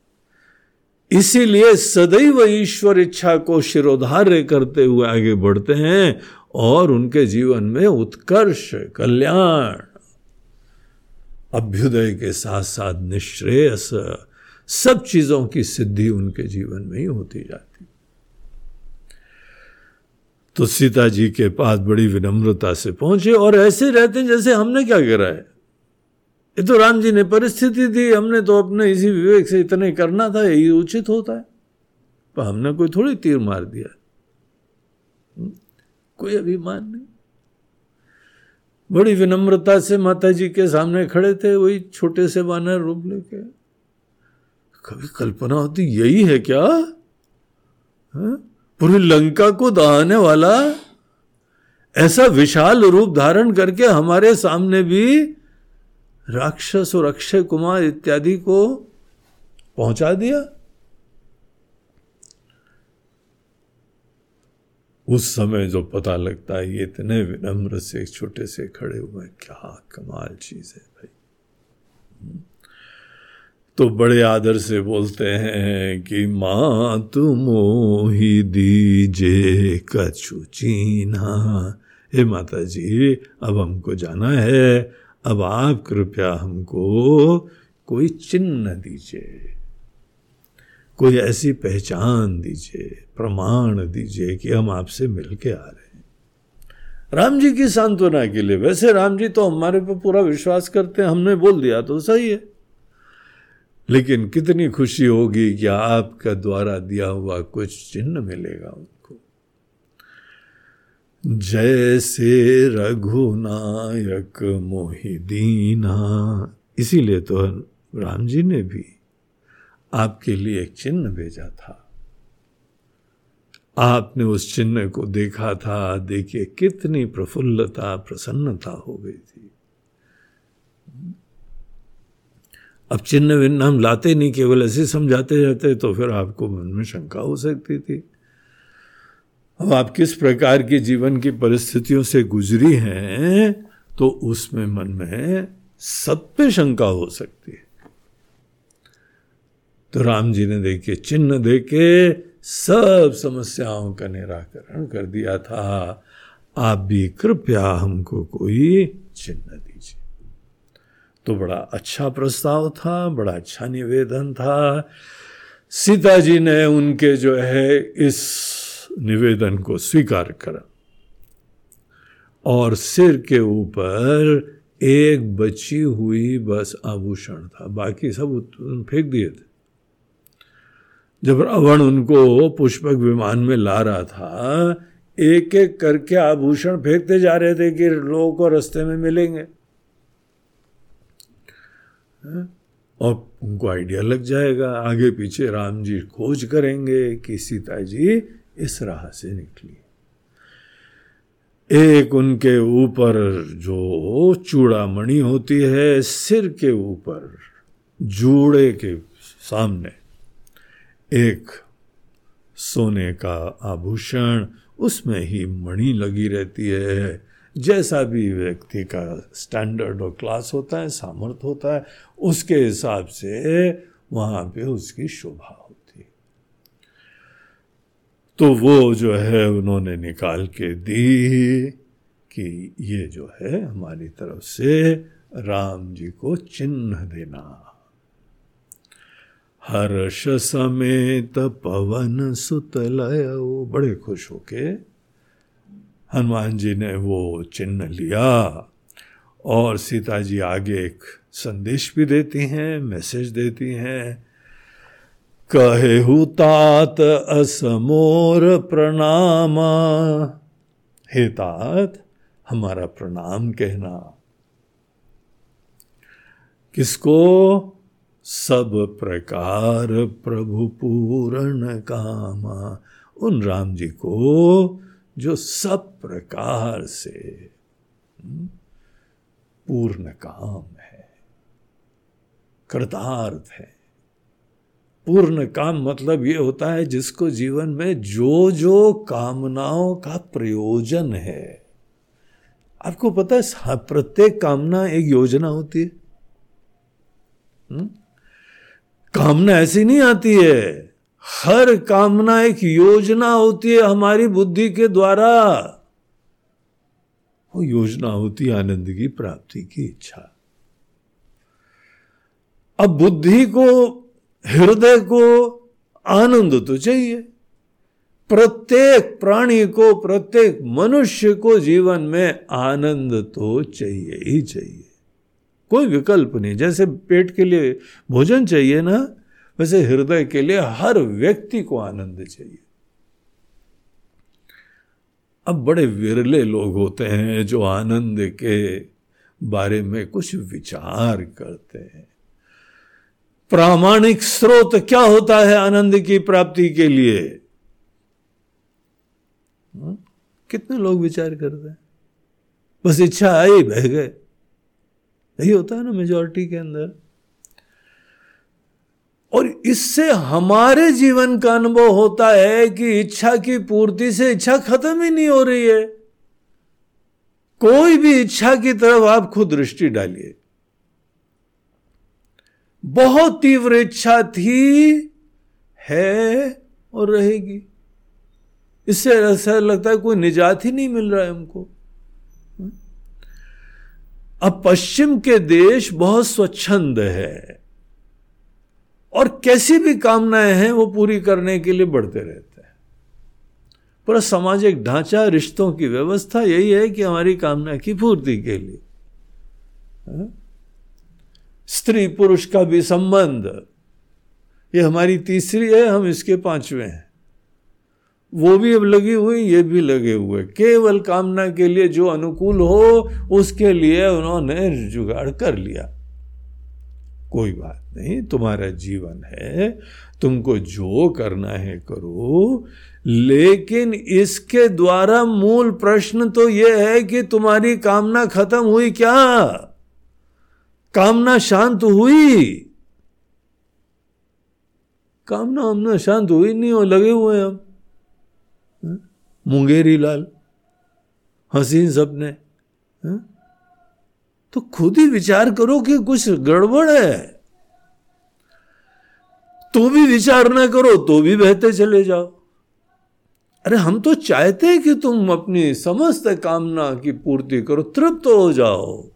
इसीलिए सदैव ईश्वर इच्छा को शिरोधार्य करते हुए आगे बढ़ते हैं और उनके जीवन में उत्कर्ष, कल्याण। अभ्युदय के साथ साथ निश्रेयस, सब चीज़ों की सिद्धि उनके जीवन में ही होती जाती। तो सीता जी के पास बड़ी विनम्रता से पहुँचे और ऐसे रहते जैसे हमने क्या करा है। ये तो राम जी ने परिस्थिति दी, हमने तो अपने इसी विवेक से इतने करना था, यही उचित होता है। पर हमने कोई थोड़ी तीर मार दिया। कोई अभिमान नहीं। बड़ी विनम्रता से माता जी के सामने खड़े थे, वही छोटे से बानर रूप लेके। कभी कल्पना होती यही है क्या? हा? पूरी लंका को दहाने वाला? ऐसा विशाल रूप धारण करके हमारे सामने भी राक्षस और अक्षय कुमार इत्यादि को पहुँचा दिया? उस समय जो पता लगता है ये इतने विनम्र से, छोटे से खड़े हुए क्या कमाल चीज़ है भाई। तो बड़े आदर से बोलते हैं कि माँ तुम ही दीजे कछु चीना। हे माता जी अब हमको जाना है, अब आप कृपया हमको कोई चिन्ह दीजिए। कोई ऐसी पहचान दीजिए, प्रमाण दीजिए कि हम आपसे मिल के आ रहे हैं। राम जी की सांत्वना के लिए, वैसे राम जी तो हमारे पे पूरा विश्वास करते हैं, हमने बोल दिया तो सही है। लेकिन कितनी खुशी होगी कि आपका द्वारा दिया हुआ कुछ चिन्ह मिलेगा उनको। जैसे रघुनायक मोहिदीना इसीलिए तो राम जी ने भी आपके लिए एक चिन्ह भेजा था। आपने उस चिन्ह को देखा था, देखिए कितनी प्रफुल्लता, प्रसन्नता हो गई थी। अब चिन्ह विन्ह हम लाते नहीं, केवल ऐसे समझाते जाते तो फिर आपको मन में शंका हो सकती थी। अब आप किस प्रकार की जीवन की परिस्थितियों से गुजरी हैं तो उसमें मन में पे शंका हो सकती है। तो राम जी ने देखिए, चिन्ह देके सब समस्याओं का निराकरण कर दिया था। आप भी कृपया हमको कोई चिन्ह दीजिए। तो बड़ा अच्छा प्रस्ताव था, बड़ा अच्छा निवेदन था। सीता जी ने उनके जो है, इस निवेदन को स्वीकार करा। और सिर के ऊपर एक बची हुई बस आभूषण था। बाकी सब फेंक दिए थे। जब रावण उनको पुष्पक विमान में ला रहा था एक एक करके आभूषण फेंकते जा रहे थे कि लोगों को रास्ते में मिलेंगे। और उनको आइडिया लग जाएगा, आगे पीछे राम जी खोज करेंगे कि सीता जी इस राह से निकली। एक उनके ऊपर जो चूड़ामणि होती है, सिर के ऊपर जूड़े के सामने एक सोने का आभूषण उसमें ही मणि लगी रहती है। जैसा भी व्यक्ति का स्टैंडर्ड और क्लास होता है, सामर्थ होता है, उसके हिसाब से वहाँ पे उसकी शोभा होती है। तो वो जो है, उन्होंने निकाल के दी कि ये जो है, हमारी तरफ़ से राम जी को चिन्ह देना। हर्ष समेत पवन सुतलय। बड़े खुश होके हनुमान जी ने वो चिन्ह लिया और सीता जी आगे एक संदेश भी देती हैं, मैसेज देती हैं। कहे तात असमोर प्रणाम। हे तात, हमारा प्रणाम कहना। किसको सब प्रकार प्रभु पूर्ण कामा। उन राम जी को जो सब प्रकार से हम्म, पूर्ण काम है कृतार्थ है। पूर्ण काम मतलब ये होता है जिसको जीवन में जो जो कामनाओं का प्रयोजन है। आपको पता है प्रत्येक कामना एक योजना होती है। हुँ? कामना ऐसी नहीं आती है। हर कामना एक योजना होती है हमारी बुद्धि के द्वारा। वो योजना होती है आनंद की, प्राप्ति की इच्छा। अब बुद्धि को, हृदय को आनंद तो चाहिए। प्रत्येक प्राणी को, प्रत्येक मनुष्य को जीवन में आनंद तो चाहिए ही चाहिए। कोई विकल्प नहीं। जैसे पेट के लिए भोजन चाहिए ना, वैसे हृदय के लिए हर व्यक्ति को आनंद चाहिए। अब बड़े विरले लोग होते हैं जो आनंद के बारे में कुछ विचार करते हैं। प्रामाणिक स्रोत क्या होता है आनंद की प्राप्ति के लिए? हम्म? कितने लोग विचार करते हैं? बस इच्छा आई, बह गए। यही होता है ना मेजोरिटी के अंदर। और इससे हमारे जीवन का अनुभव होता है कि इच्छा की पूर्ति से इच्छा खत्म ही नहीं हो रही है। कोई भी इच्छा की तरफ़ आप खुद दृष्टि डालिए। बहुत तीव्र इच्छा थी, है और रहेगी। इससे ऐसा लगता है कोई निजात ही नहीं मिल रहा है हमको। अब पश्चिम के देश बहुत स्वच्छंद है। और कैसी भी कामनाएँ हैं, वो पूरी करने के लिए बढ़ते रहते हैं। पूरा सामाजिक ढांचा, रिश्तों की व्यवस्था यही है कि हमारी कामना की पूर्ति के लिए। हाँ? स्त्री पुरुष का भी संबंध, ये हमारी तीसरी है, हम इसके पाँचवें हैं। वो भी अब लगी हुई, ये भी लगे हुए। केवल कामना के लिए जो अनुकूल हो, उसके लिए उन्होंने जुगाड़ कर लिया। कोई बात नहीं, तुम्हारा जीवन है, तुमको जो करना है करो। लेकिन इसके द्वारा मूल प्रश्न तो यह है कि तुम्हारी कामना खत्म हुई क्या? कामना शांत हुई? कामना हमने शांत हुई नहीं हो लगे हुए हम? मुंगेरी लाल हसीन सपने हाँ? तो खुद ही विचार करो कि कुछ गड़बड़ है। तो भी विचार ना करो तो भी बहते चले जाओ। अरे, हम तो चाहते हैं कि तुम अपनी समस्त कामना की पूर्ति करो, तृप्त हो जाओ।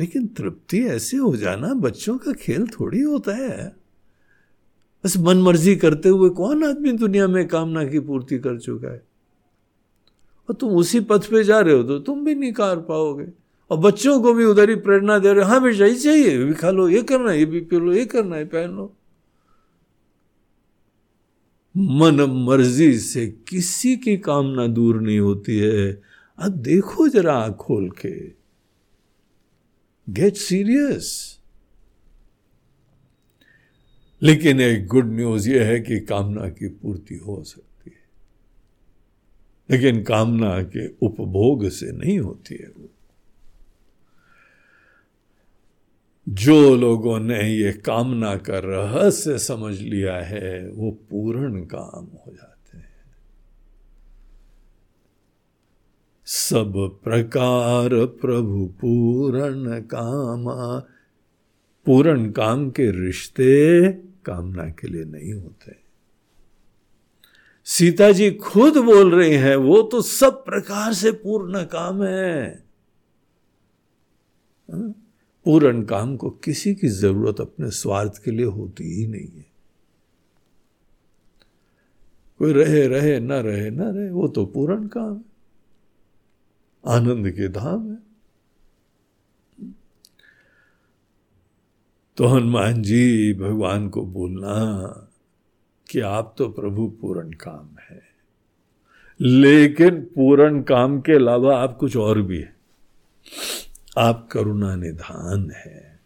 लेकिन तृप्ति ऐसे हो जाना, बच्चों का खेल थोड़ी होता है। बस मन मर्ज़ी करते हुए कौन आदमी दुनिया में कामना की पूर्ति कर चुका है? और तुम उसी पथ पे जा रहे हो तो तुम भी नहीं कर पाओगे। और बच्चों को भी उधर ही प्रेरणा दे रहे हो हाँ बेटा ये चाहिए भी खा लो, ये करना है, ये भी पी लो, ये करना है, पहन लो। मन मर्ज़ी से किसी की कामना दूर नहीं होती है। अब देखो जरा खोल के। गेट सीरियस लेकिन एक गुड न्यूज़ यह है कि कामना की पूर्ति हो सकती है। लेकिन कामना के उपभोग से नहीं होती है वो। जो लोगों ने ये कामना का रहस्य समझ लिया है, वो पूर्ण काम हो जाते हैं। सब प्रकार प्रभु पूर्ण कामा पूर्ण काम के रिश्ते कामना के लिए नहीं होते। सीता जी खुद बोल रही हैं, वो तो सब प्रकार से पूर्ण काम है। हाँ? पूर्ण काम को किसी की ज़रूरत अपने स्वार्थ के लिए होती ही नहीं है। कोई रहे रहे, ना रहे ना रहे, वो तो पूर्ण काम है। आनंद के धाम है। तो हनुमान जी भगवान को बोलना कि आप तो प्रभु पूर्ण काम है। लेकिन पूर्ण काम के अलावा आप कुछ और भी है। आप करुणा निधान है।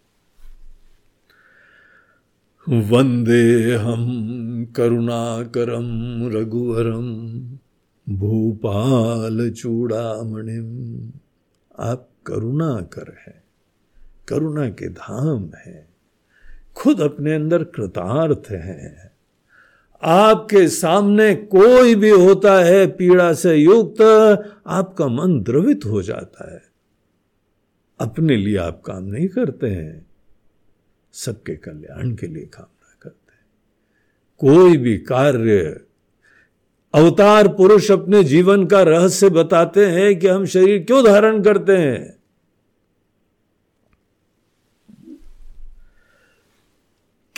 वंदे हम करुणाकरम रघुवरम, भूपाल चूड़ामणिम, आप करुणा कर है, करुणा के धाम है। खुद अपने अंदर कृतार्थ हैं। आपके सामने कोई भी होता है पीड़ा से युक्त, आपका मन द्रवित हो जाता है। अपने लिए आप काम नहीं करते हैं। सबके कल्याण के लिए कामना करते हैं। कोई भी कार्य, अवतार पुरुष अपने जीवन का रहस्य बताते हैं कि हम शरीर क्यों धारण करते हैं?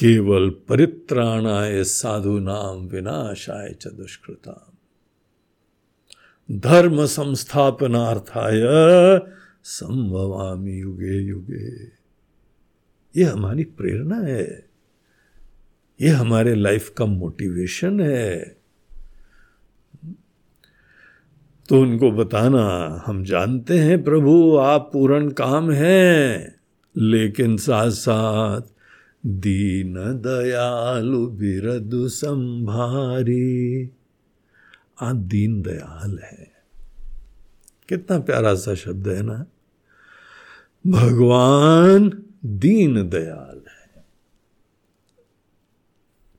केवल परित्राणाय साधु नाम विनाशाय च दुष्कृता धर्म संस्थापनार्थाय संभवामी युगे युगे। ये हमारी प्रेरणा है। ये हमारे लाइफ का मोटिवेशन है। तो उनको बताना, हम जानते हैं प्रभु, आप पूर्ण काम हैं, लेकिन साथ साथ दीन दयालु बिरदु संभारी। आप दीन दयाल है। कितना प्यारा सा शब्द है ना? भगवान दीन दयाल है।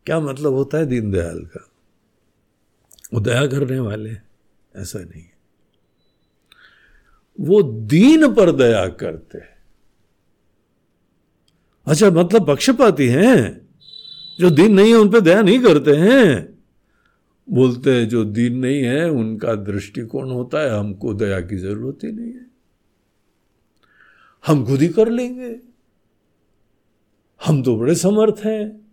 क्या मतलब होता है दीन दयाल का? वो दया करने वाले ऐसा नहीं है। वो दीन पर दया करते हैं। अच्छा मतलब पक्षपाती हैं? जो दीन नहीं है, उन पर दया नहीं करते हैं? बोलते हैं, जो दीन नहीं है, उनका दृष्टिकोण होता है, हमको दया की ज़रूरत ही नहीं है। हम खुद ही कर लेंगे। हम तो बड़े समर्थ हैं।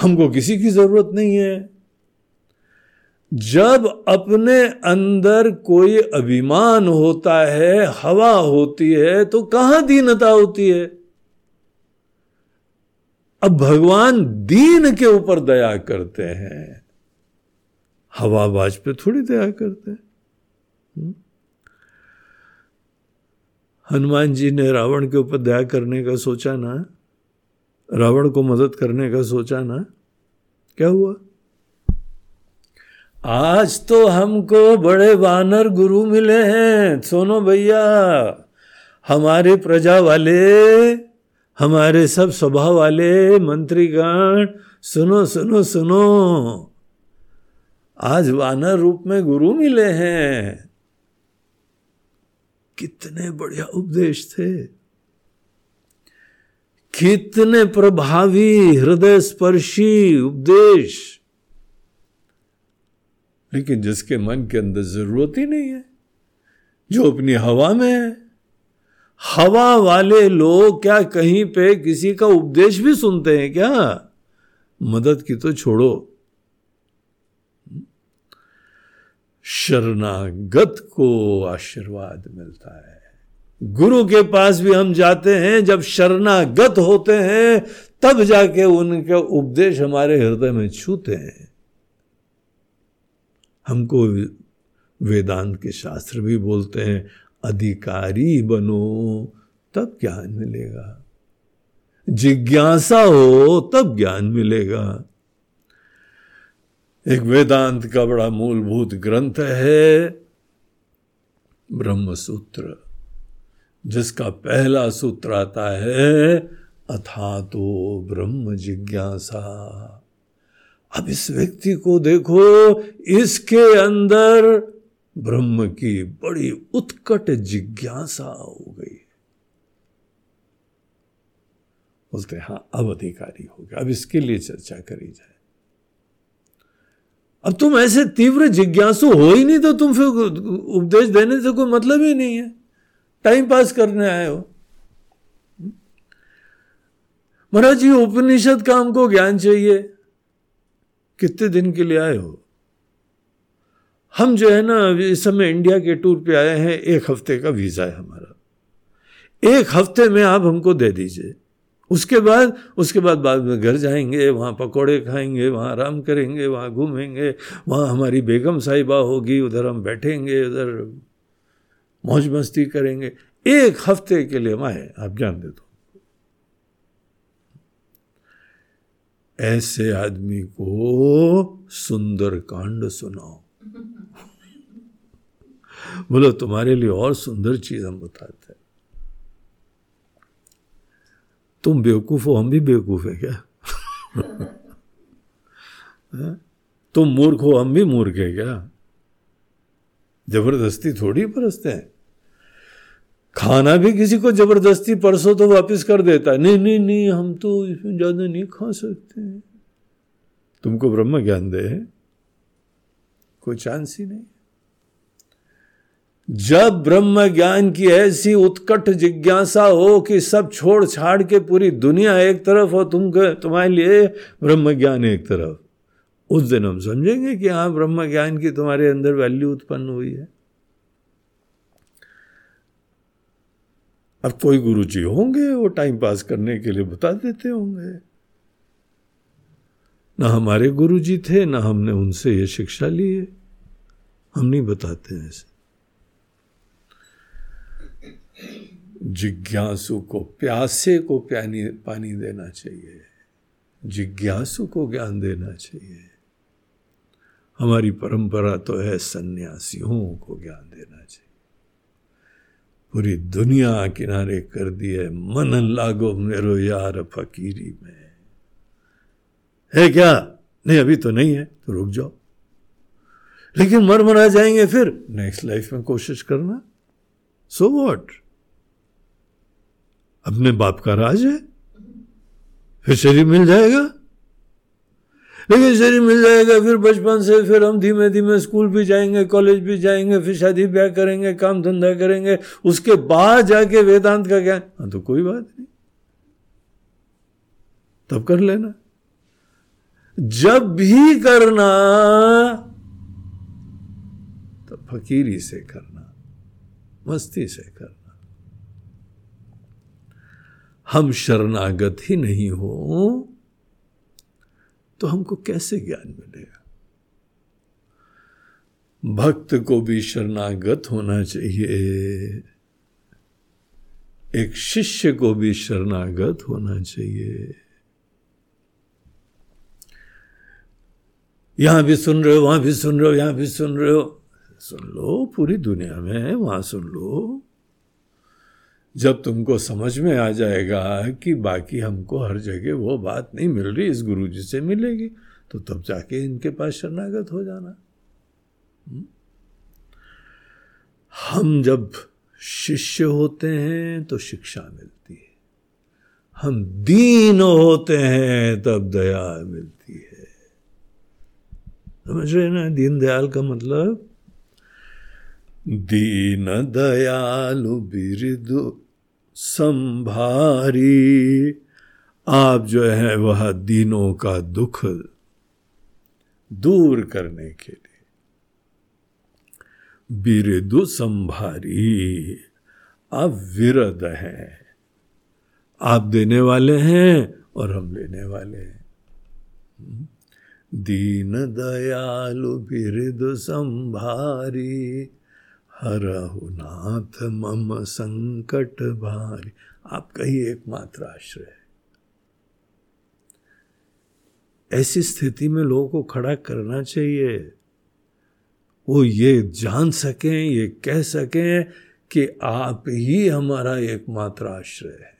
हमको किसी की ज़रूरत नहीं है। जब अपने अंदर कोई अभिमान होता है, हवा होती है तो कहाँ दीनता होती है? अब भगवान दीन के ऊपर दया करते हैं। हवाबाज पे थोड़ी दया करते हैं। हम्म? हनुमान जी ने रावण के ऊपर दया करने का सोचा ना, रावण को मदद करने का सोचा ना, क्या हुआ? आज तो हमको बड़े वानर गुरु मिले हैं, सोनो भैया, हमारे प्रजा वाले हमारे सब स्वभाव वाले मंत्रीगण, सुनो सुनो सुनो। आज वानर रूप में गुरु मिले हैं। कितने बढ़िया उपदेश थे। कितने प्रभावी हृदय स्पर्शी उपदेश। लेकिन जिसके मन के अंदर ज़रूरत ही नहीं है, जो अपनी हवा में है। हवा वाले लोग क्या कहीं पे किसी का उपदेश भी सुनते हैं क्या? मदद की तो छोड़ो। शरणागत को आशीर्वाद मिलता है। गुरु के पास भी हम जाते हैं, जब शरणागत होते हैं, तब जाके उनके उपदेश हमारे हृदय में छूते हैं। हमको वेदांत के शास्त्र भी बोलते हैं अधिकारी बनो, तब ज्ञान मिलेगा। जिज्ञासा हो, तब ज्ञान मिलेगा। एक वेदांत का बड़ा मूलभूत ग्रंथ है ब्रह्म सूत्र जिसका पहला सूत्र आता है अथा तो ब्रह्म जिज्ञासा। अब इस व्यक्ति को देखो, इसके अंदर ब्रह्म की बड़ी उत्कट जिज्ञासा हो गई। बोलते हाँ अब अधिकारी हो गया। अब इसके लिए चर्चा करी जाए। अब तुम ऐसे तीव्र जिज्ञासु हो ही नहीं तो तुम फिर उपदेश देने से कोई मतलब ही नहीं है। टाइम पास करने आए हो। महाराज जी उपनिषद का हमको ज्ञान चाहिए। कितने दिन के लिए आए हो? हम जो है ना, इस समय इंडिया के टूर पे आए हैं, एक हफ़्ते का वीज़ा है हमारा। एक हफ़्ते में आप हमको दे दीजिए। उसके बाद उसके बाद बाद में घर जाएँगे, वहाँ पकोड़े खाएँगे, वहाँ आराम करेंगे, वहाँ घूमेंगे, वहाँ हमारी बेगम साहिबा होगी, उधर हम बैठेंगे, उधर मौज मस्ती करेंगे। एक हफ़्ते के लिए माए आप जान दे दो। ऐसे आदमी को सुंदर कांड सुनाओ। बोलो, तुम्हारे लिए और सुंदर चीज़ हम बताते हैं। तुम बेवकूफ़ हो, हम भी बेवकूफ़ है क्या? तुम मूर्ख हो, हम भी मूर्ख है क्या? ज़बरदस्ती थोड़ी परसते हैं। खाना भी किसी को ज़बरदस्ती परसो तो वापस कर देता है। नहीं नहीं नहीं, हम तो इसमें ज़्यादा नहीं खा सकते तुमको ब्रह्म ज्ञान दे, कोई चांस ही नहीं। जब ब्रह्म ज्ञान की ऐसी उत्कट जिज्ञासा हो कि सब छोड़ छाड़ के पूरी दुनिया एक तरफ़ हो, तुम तुम्हारे लिए ब्रह्म ज्ञान एक तरफ़। उस दिन हम समझेंगे कि हाँ ब्रह्म ज्ञान की तुम्हारे अंदर वैल्यू उत्पन्न हुई है। अब कोई गुरु जी होंगे, वो टाइम पास करने के लिए बता देते होंगे। ना हमारे गुरु जी थे, ना हमने उनसे ये शिक्षा ली है। हम नहीं बताते हैं ऐसे जिज्ञासु को प्यासे को पानी पानी देना चाहिए। जिज्ञासु को ज्ञान देना चाहिए। हमारी परंपरा तो है सन्यासियों को ज्ञान देना चाहिए। पूरी दुनिया किनारे कर दी है, मन लागो मेरो यार फकीरी में। है क्या? नहीं, अभी तो नहीं है तो रुक जाओ। लेकिन मर मरा जाएँगे फिर। नेक्स्ट लाइफ में कोशिश करना। सो so वॉट अपने बाप का राज है। फिर शरीर मिल जाएगा। लेकिन शरीर मिल जाएगा, फिर बचपन से, फिर हम धीमे धीमे स्कूल भी जाएँगे, कॉलेज भी जाएँगे, फिर शादी ब्याह करेंगे, काम धंधा करेंगे, उसके बाद जाके वेदांत का क्या हाँ तो कोई बात नहीं। तब कर लेना। जब भी करना तो फकीरी से करना, मस्ती से करना। हम शरणागत ही नहीं हो तो हमको कैसे ज्ञान मिलेगा? भक्त को भी शरणागत होना चाहिए। एक शिष्य को भी शरणागत होना चाहिए। यहाँ भी सुन रहे हो, वहाँ भी सुन रहे हो, यहाँ भी सुन रहे हो। सुन लो पूरी दुनिया में, वहाँ सुन लो। जब तुमको समझ में आ जाएगा कि बाकी हमको हर जगह वो बात नहीं मिल रही, इस गुरु जी से मिलेगी तो तब जाके इनके पास शरणागत हो जाना। हम्म? हम जब शिष्य होते हैं तो शिक्षा मिलती है। हम दीन होते हैं, तब दया मिलती है। समझ रहे ना? दीन दयाल का मतलब? दीन दयालु बिरदु संभारी। आप जो है वह दीनों का दुख दूर करने के लिए। बिरदु संभारी, आप विरद हैं। आप देने वाले हैं और हम लेने वाले हैं। दीन दयालु बिरदु संभारी। हरहु नाथ मम संकट भारी। आपका ही एकमात्र आश्रय है। ऐसी स्थिति में लोगों को खड़ा करना चाहिए। वो ये जान सकें, ये कह सकें कि आप ही हमारा एकमात्र आश्रय है।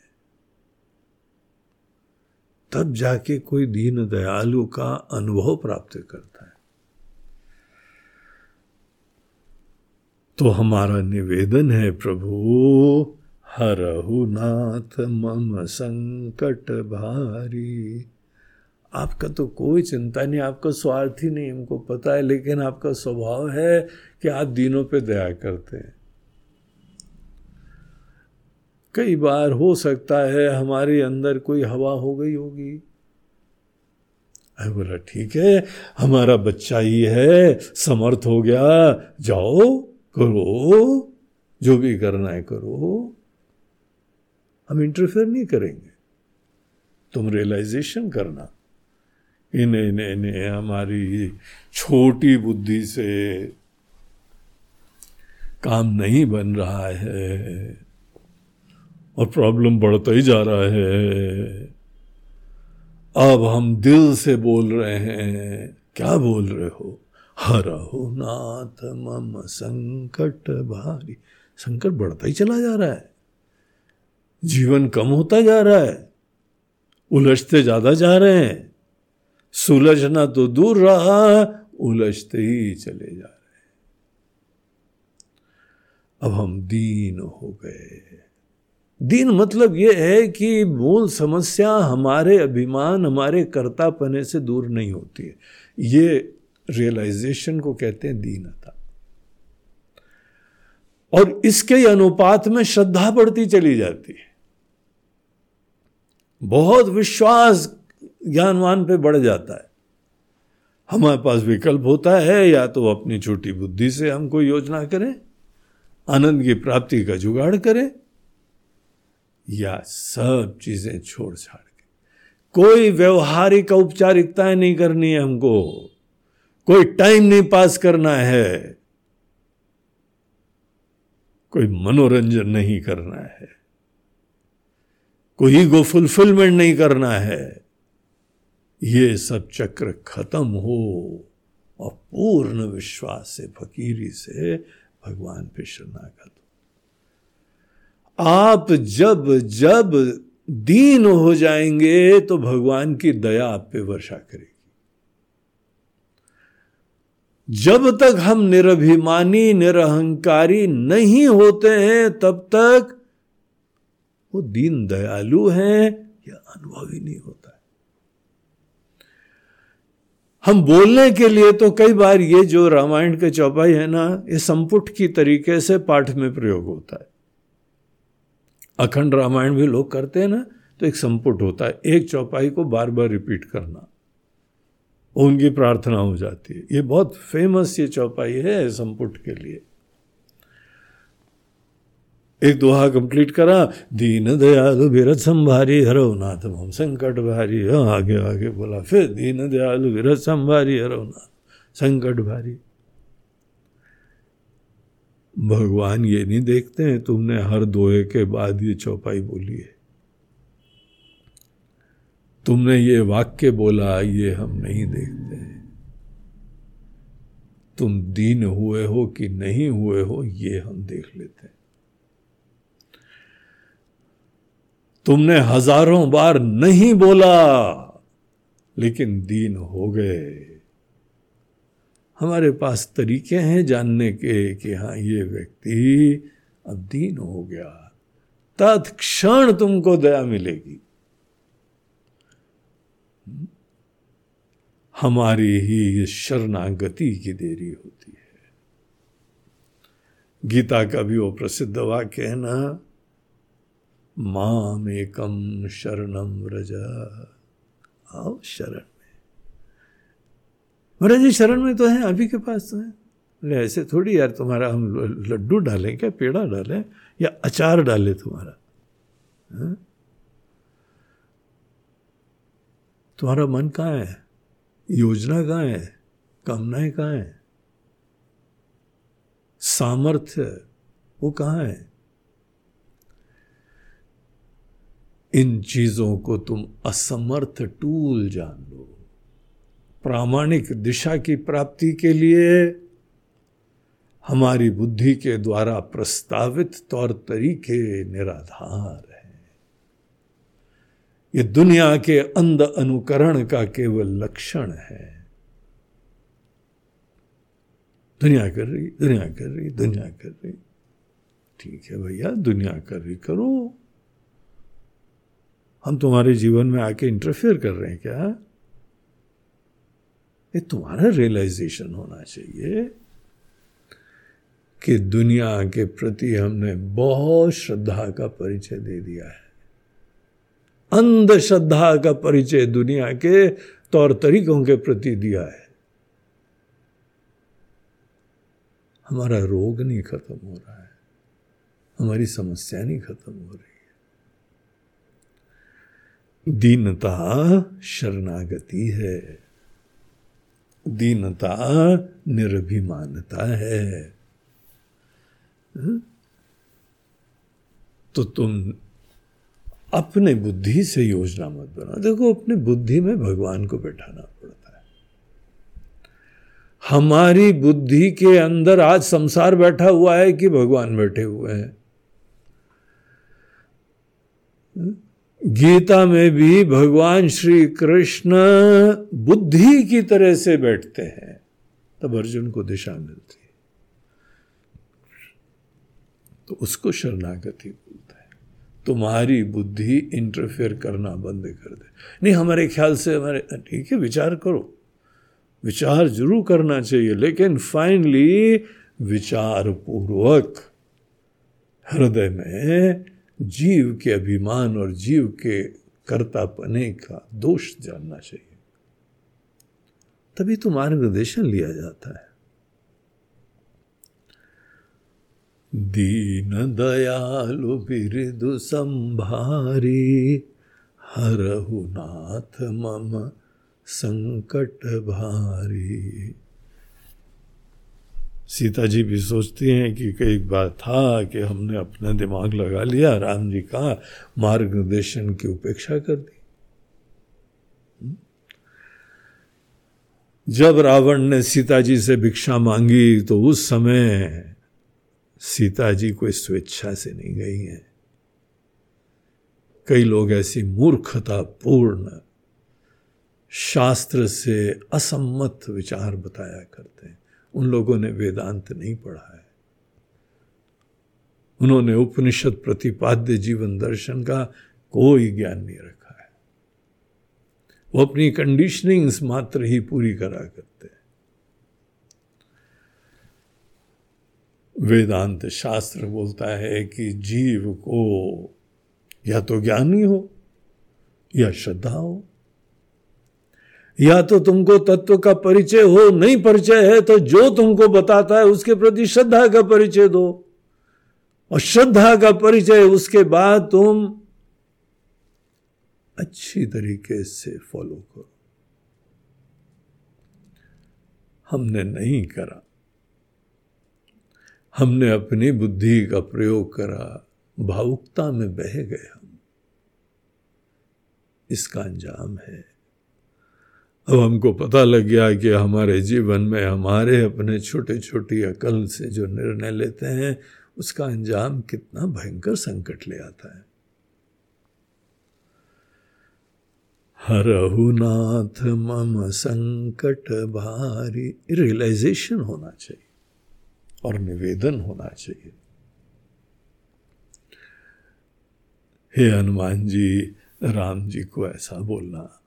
तब जाके कोई दीन दयालु का अनुभव प्राप्त करता है। तो हमारा निवेदन है, प्रभु, हरहु नाथ, मम संकट भारी। आपका तो कोई चिंता नहीं, आपका स्वार्थ ही नहीं, हमको पता है, लेकिन आपका स्वभाव है कि आप दिनों पे दया करते हैं। कई बार हो सकता है हमारे अंदर कोई हवा हो गई होगी। अरे बोला, ठीक है, हमारा बच्चा ही है, समर्थ हो गया, जाओ। करो, जो भी करना है करो। हम इंटरफेयर नहीं करेंगे। तुम रियलाइजेशन करना। इन्हें इन्हें इन्हें, हमारी छोटी बुद्धि से काम नहीं बन रहा है और प्रॉब्लम बढ़ता ही जा रहा है। अब हम दिल से बोल रहे हैं। क्या बोल रहे हो? हरहु नाथ मम संकट भारी। संकट बढ़ता ही चला जा रहा है। जीवन कम होता जा रहा है। उलझते ज़्यादा जा रहे हैं। सुलझना तो दूर रहा, उलझते ही चले जा रहे हैं। अब हम दीन हो गए दीन मतलब यह है कि मूल समस्या हमारे अभिमान, हमारे कर्तापने से दूर नहीं होती है। ये रियलाइजेशन को कहते हैं दीनता। और इसके अनुपात में श्रद्धा बढ़ती चली जाती है। बहुत विश्वास ज्ञानवान पे बढ़ जाता है। हमारे पास विकल्प होता है, या तो अपनी छोटी बुद्धि से हम कोई योजना करें, आनंद की प्राप्ति का जुगाड़ करें, या सब चीज़ें छोड़ छाड़ के। कोई व्यवहारिक औपचारिकताएँ नहीं करनी है हमको। कोई टाइम नहीं पास करना है, कोई मनोरंजन नहीं करना है, कोई ईगो फुलफिलमेंट नहीं करना है, ये सब चक्र खत्म हो और पूर्ण विश्वास से, फकीरी से भगवान पे शरणागत हो आप जब जब दीन हो जाएँगे तो भगवान की दया आप पे वर्षा करेगी। जब तक हम निरभिमानी, निरहंकारी नहीं होते हैं, तब तक वो दीन दयालु हैं यह अनुभव नहीं होता है। हम बोलने के लिए तो कई बार ये जो रामायण के चौपाई है ना, ये संपुट की तरीके से पाठ में प्रयोग होता है। अखंड रामायण भी लोग करते हैं ना तो एक संपुट होता है। एक चौपाई को बार बार रिपीट करना। उनकी प्रार्थना हो जाती है। ये बहुत फ़ेमस ये चौपाई है संपुट के लिए। एक दोहा कंप्लीट करा, दीन दयालु विरत संभारी, हरो नाथ संकट भारी। हाँ आगे आगे बोला, फिर दीन दयालु विरत संभारी, हरो नाथ संकट भारी। भगवान ये नहीं देखते हैं, तुमने हर दोहे के बाद ये चौपाई बोली है। तुमने ये वाक्य बोला, ये हम नहीं देखते। तुम दीन हुए हो कि नहीं हुए हो, ये हम देख लेते हैं। तुमने हज़ारों बार नहीं बोला, लेकिन दीन हो गए। हमारे पास तरीके हैं जानने के कि हाँ ये व्यक्ति अब दीन हो गया। तत्क्षण तुमको दया मिलेगी। हमारी ही शरणागति की देरी होती है। गीता का भी वो प्रसिद्ध वाक्य है ना, माम एकम शरणम व्रज। आओ शरण महाराज जी शरण में तो है, अभी के पास तो है। ऐसे थोड़ी यार तुम्हारा हम लड्डू डालें क्या, पेड़ा डालें या अचार डालें तुम्हारा? हा? तुम्हारा मन कहाँ है? योजना कहाँ है? कामनाएँ कहाँ है? सामर्थ्य वो कहाँ है? इन चीज़ों को तुम असमर्थ टूल जान लो। प्रामाणिक दिशा की प्राप्ति के लिए हमारी बुद्धि के द्वारा प्रस्तावित तौर तरीके निराधार ये दुनिया के अंध अनुकरण का केवल लक्षण है। दुनिया कर रही, दुनिया कर रही, दुनिया कर रही। ठीक है भैया, दुनिया कर रही, करो। हम तुम्हारे जीवन में आके इंटरफेयर कर रहे हैं क्या? ये तुम्हारा रियलाइजेशन होना चाहिए कि दुनिया के प्रति हमने बहुत श्रद्धा का परिचय दे दिया है। अंधश्रद्धा का परिचय दुनिया के तौर तरीकों के प्रति दिया है। हमारा रोग नहीं खत्म हो रहा है। हमारी समस्या नहीं खत्म हो रही है। दीनता शरणागति है। दीनता निर्भिमानता है। हाँ? तो तुम अपने बुद्धि से योजना मत बनाओ। देखो, अपने बुद्धि में भगवान को बैठाना पड़ता है। हमारी बुद्धि के अंदर आज संसार बैठा हुआ है कि भगवान बैठे हुए हैं? गीता में भी भगवान श्री कृष्ण बुद्धि की तरह से बैठते हैं, तब अर्जुन को दिशा मिलती है। तो उसको शरणागति तुम्हारी बुद्धि इंटरफेयर करना बंद कर दे। नहीं, हमारे ख्याल से हमारे, ठीक है, विचार करो। विचार ज़रूर करना चाहिए, लेकिन फाइनली विचार पूर्वक हृदय में जीव के अभिमान और जीव के कर्तापने का दोष जानना चाहिए। तभी तो मार्गदर्शन लिया जाता है। दीन दयालु बिरदु संभारी, हरहु नाथ मम संकट भारी सीता जी भी सोचती हैं कि कई बार था कि हमने अपना दिमाग लगा लिया, राम जी का मार्गदर्शन की उपेक्षा कर दी हम्म? जब रावण ने सीता जी से भिक्षा मांगी तो उस समय सीता जी कोई स्वेच्छा से नहीं गई हैं। कई लोग ऐसी मूर्खता पूर्ण शास्त्र से असम्मत विचार बताया करते हैं। उन लोगों ने वेदांत नहीं पढ़ा है। उन्होंने उपनिषद प्रतिपाद्य जीवन दर्शन का कोई ज्ञान नहीं रखा है। वो अपनी कंडीशनिंग्स मात्र ही पूरी करा करते वेदांत शास्त्र बोलता है कि जीव को या तो ज्ञानी हो या श्रद्धा हो। या तो तुमको तत्व का परिचय हो, नहीं परिचय है तो जो तुमको बताता है उसके प्रति श्रद्धा का परिचय दो। और श्रद्धा का परिचय, उसके बाद तुम अच्छी तरीके से फॉलो करो। हमने नहीं करा। हमने अपनी बुद्धि का प्रयोग करा, भावुकता में बह गए हम। इसका अंजाम है। अब हमको पता लग गया कि हमारे जीवन में हमारे अपने छोटे छोटी अकल से जो निर्णय लेते हैं, उसका अंजाम कितना भयंकर संकट ले आता है। हरहुनाथ मम संकट भारी रियलाइजेशन होना चाहिए। और निवेदन होना चाहिए। हे हनुमान जी, राम जी को ऐसा बोलना।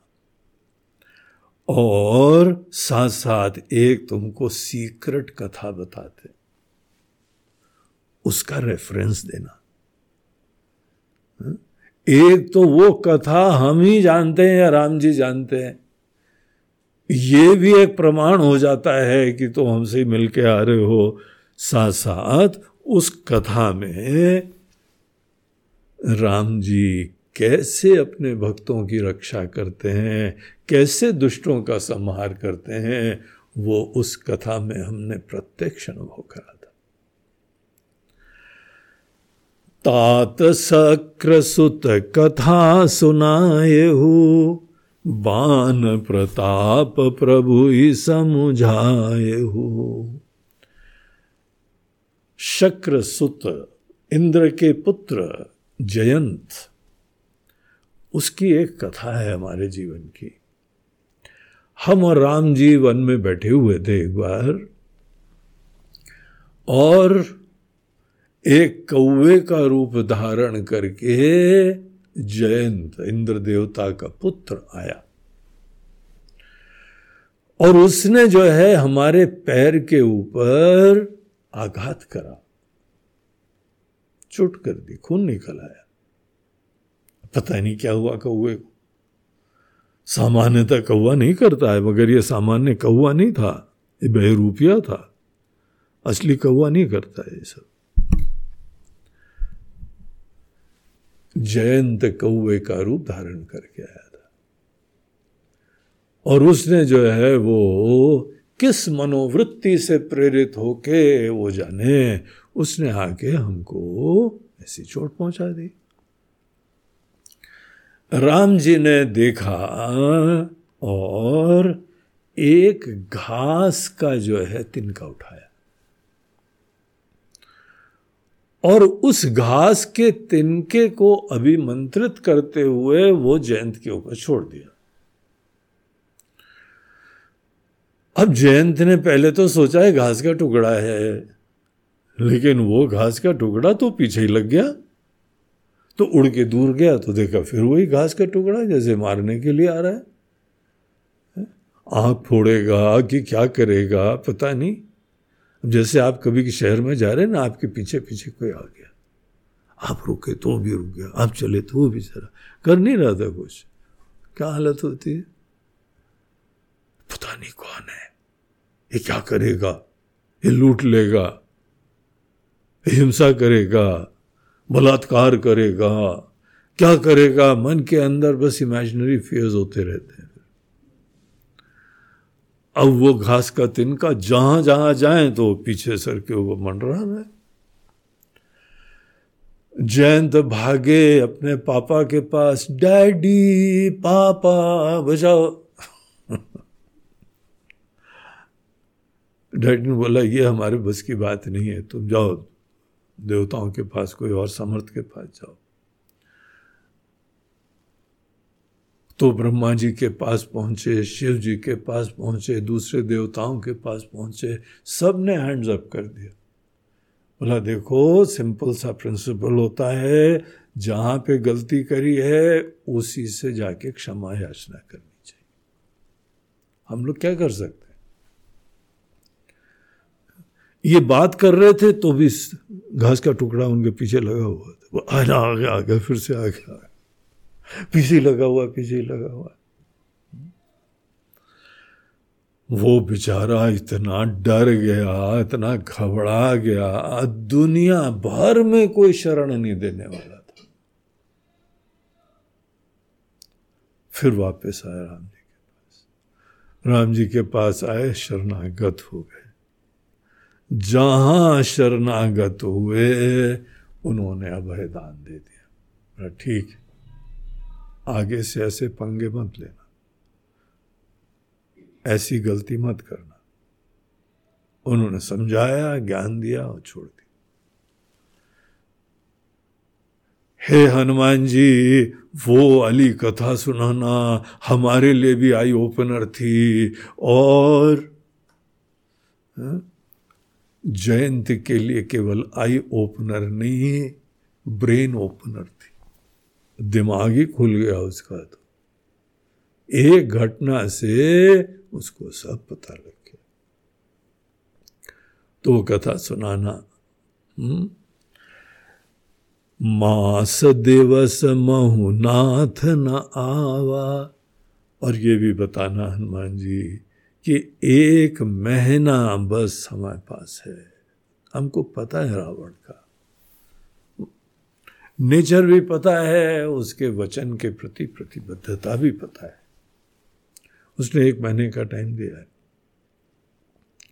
और साथ साथ एक तुमको सीक्रेट कथा बताते। उसका रेफरेंस देना। एक तो वो कथा हम ही जानते हैं या राम जी जानते हैं। ये भी एक प्रमाण हो जाता है कि तुम तो हमसे मिलके आ रहे हो। साथ साथ उस कथा में राम जी कैसे अपने भक्तों की रक्षा करते हैं, कैसे दुष्टों का संहार करते हैं, वो उस कथा में हमने प्रत्यक्ष अनुभव करा था। तात सक्र सुत कथा सुनाए हो, बान प्रताप प्रभु समुझाए हो। शक्र सुत इंद्र के पुत्र जयंत। उसकी एक कथा है हमारे जीवन की। हम और राम जी वन में बैठे हुए थे एक बार, और एक कौवे का रूप धारण करके जयंत इंद्र देवता का पुत्र आया। और उसने जो है हमारे पैर के ऊपर आघात करा। चुट कर दी, खून निकल आया पता नहीं क्या हुआ कौए को। सामान्यतः कौवा नहीं करता है, मगर यह सामान्य कौवा नहीं था, ये बहरूपिया था। असली कौवा नहीं करता ये सब। जयंत कौवे का रूप धारण करके आया था। और उसने जो है वो किस मनोवृत्ति से प्रेरित होके वो जाने? उसने आके हमको ऐसी चोट पहुँचा दी। राम जी ने देखा और एक घास का जो है तिनका उठाया। और उस घास के तिनके को अभिमंत्रित करते हुए वो जयंत के ऊपर छोड़ दिया। अब जयंत ने पहले तो सोचा है घास का टुकड़ा है, लेकिन वो घास का टुकड़ा तो पीछे ही लग गया। तो उड़ के दूर गया तो देखा फिर वही घास का टुकड़ा जैसे मारने के लिए आ रहा है। आँख फोड़ेगा कि क्या करेगा, पता नहीं। जैसे आप कभी शहर में जा रहे हैं ना, आपके पीछे पीछे कोई आ गया। आप रुके तो भी रुक गया, आप चले तो वो भी चला। कर नहीं रहा था कुछ। क्या हालत होती है? पता नहीं कौन है। ये क्या करेगा? ये लूट लेगा। हिंसा करेगा। बलात्कार करेगा। क्या करेगा? मन के अंदर बस इमेजिनरी फेयर्स होते रहते हैं। अब वो घास का तिनका जहाँ जहाँ जाए तो पीछे सर के ऊपर मंडरा है। जयंत भागे अपने पापा के पास, डैडी, पापा, बजाओ। डैडी ने बोला, ये हमारे बस की बात नहीं है, तुम जाओ, देवताओं के पास, कोई और समर्थ के पास जाओ। तो ब्रह्मा जी के पास पहुँचे, शिव जी के पास पहुँचे, दूसरे देवताओं के पास पहुँचे सबने हैंड्स अप कर दिया। बोला, देखो सिंपल सा प्रिंसिपल होता है, जहाँ पे गलती करी है, उसी से जाके क्षमा याचना करनी चाहिए। हम लोग क्या कर सकते हैं ये बात कर रहे थे तो भी घास का टुकड़ा उनके पीछे लगा हुआ था। वो आ गया आ गया फिर से आ गया पीछे लगा हुआ, पीछे लगा हुआ। वो बेचारा इतना डर गया, इतना घबरा गया दुनिया भर में कोई शरण नहीं देने वाला था। फिर वापस आए राम जी के पास। राम जी के पास आए, शरणागत हो गए। जहाँ शरणागत हुए उन्होंने अभय दान दे दिया। ठीक आगे से ऐसे पंगे मत लेना। ऐसी गलती मत करना। उन्होंने समझाया ज्ञान दिया और छोड़ दिया। हे हनुमान जी वो अली कथा सुनाना हमारे लिए भी आई ओपनर थी और हाँ, जयंत के लिए केवल आई ओपनर नहीं, ब्रेन ओपनर थी। दिमाग ही खुल गया उसका तो। एक घटना से उसको सब पता लग गया। तो कथा सुनाना हम्म? मास दिवस महुनाथ न आवा, और ये भी बताना हनुमान जी कि एक महीना बस हमारे पास है। हमको पता है रावण का। नेचर भी पता है, उसके वचन के प्रति प्रतिबद्धता भी पता है। उसने एक महीने का टाइम दिया है।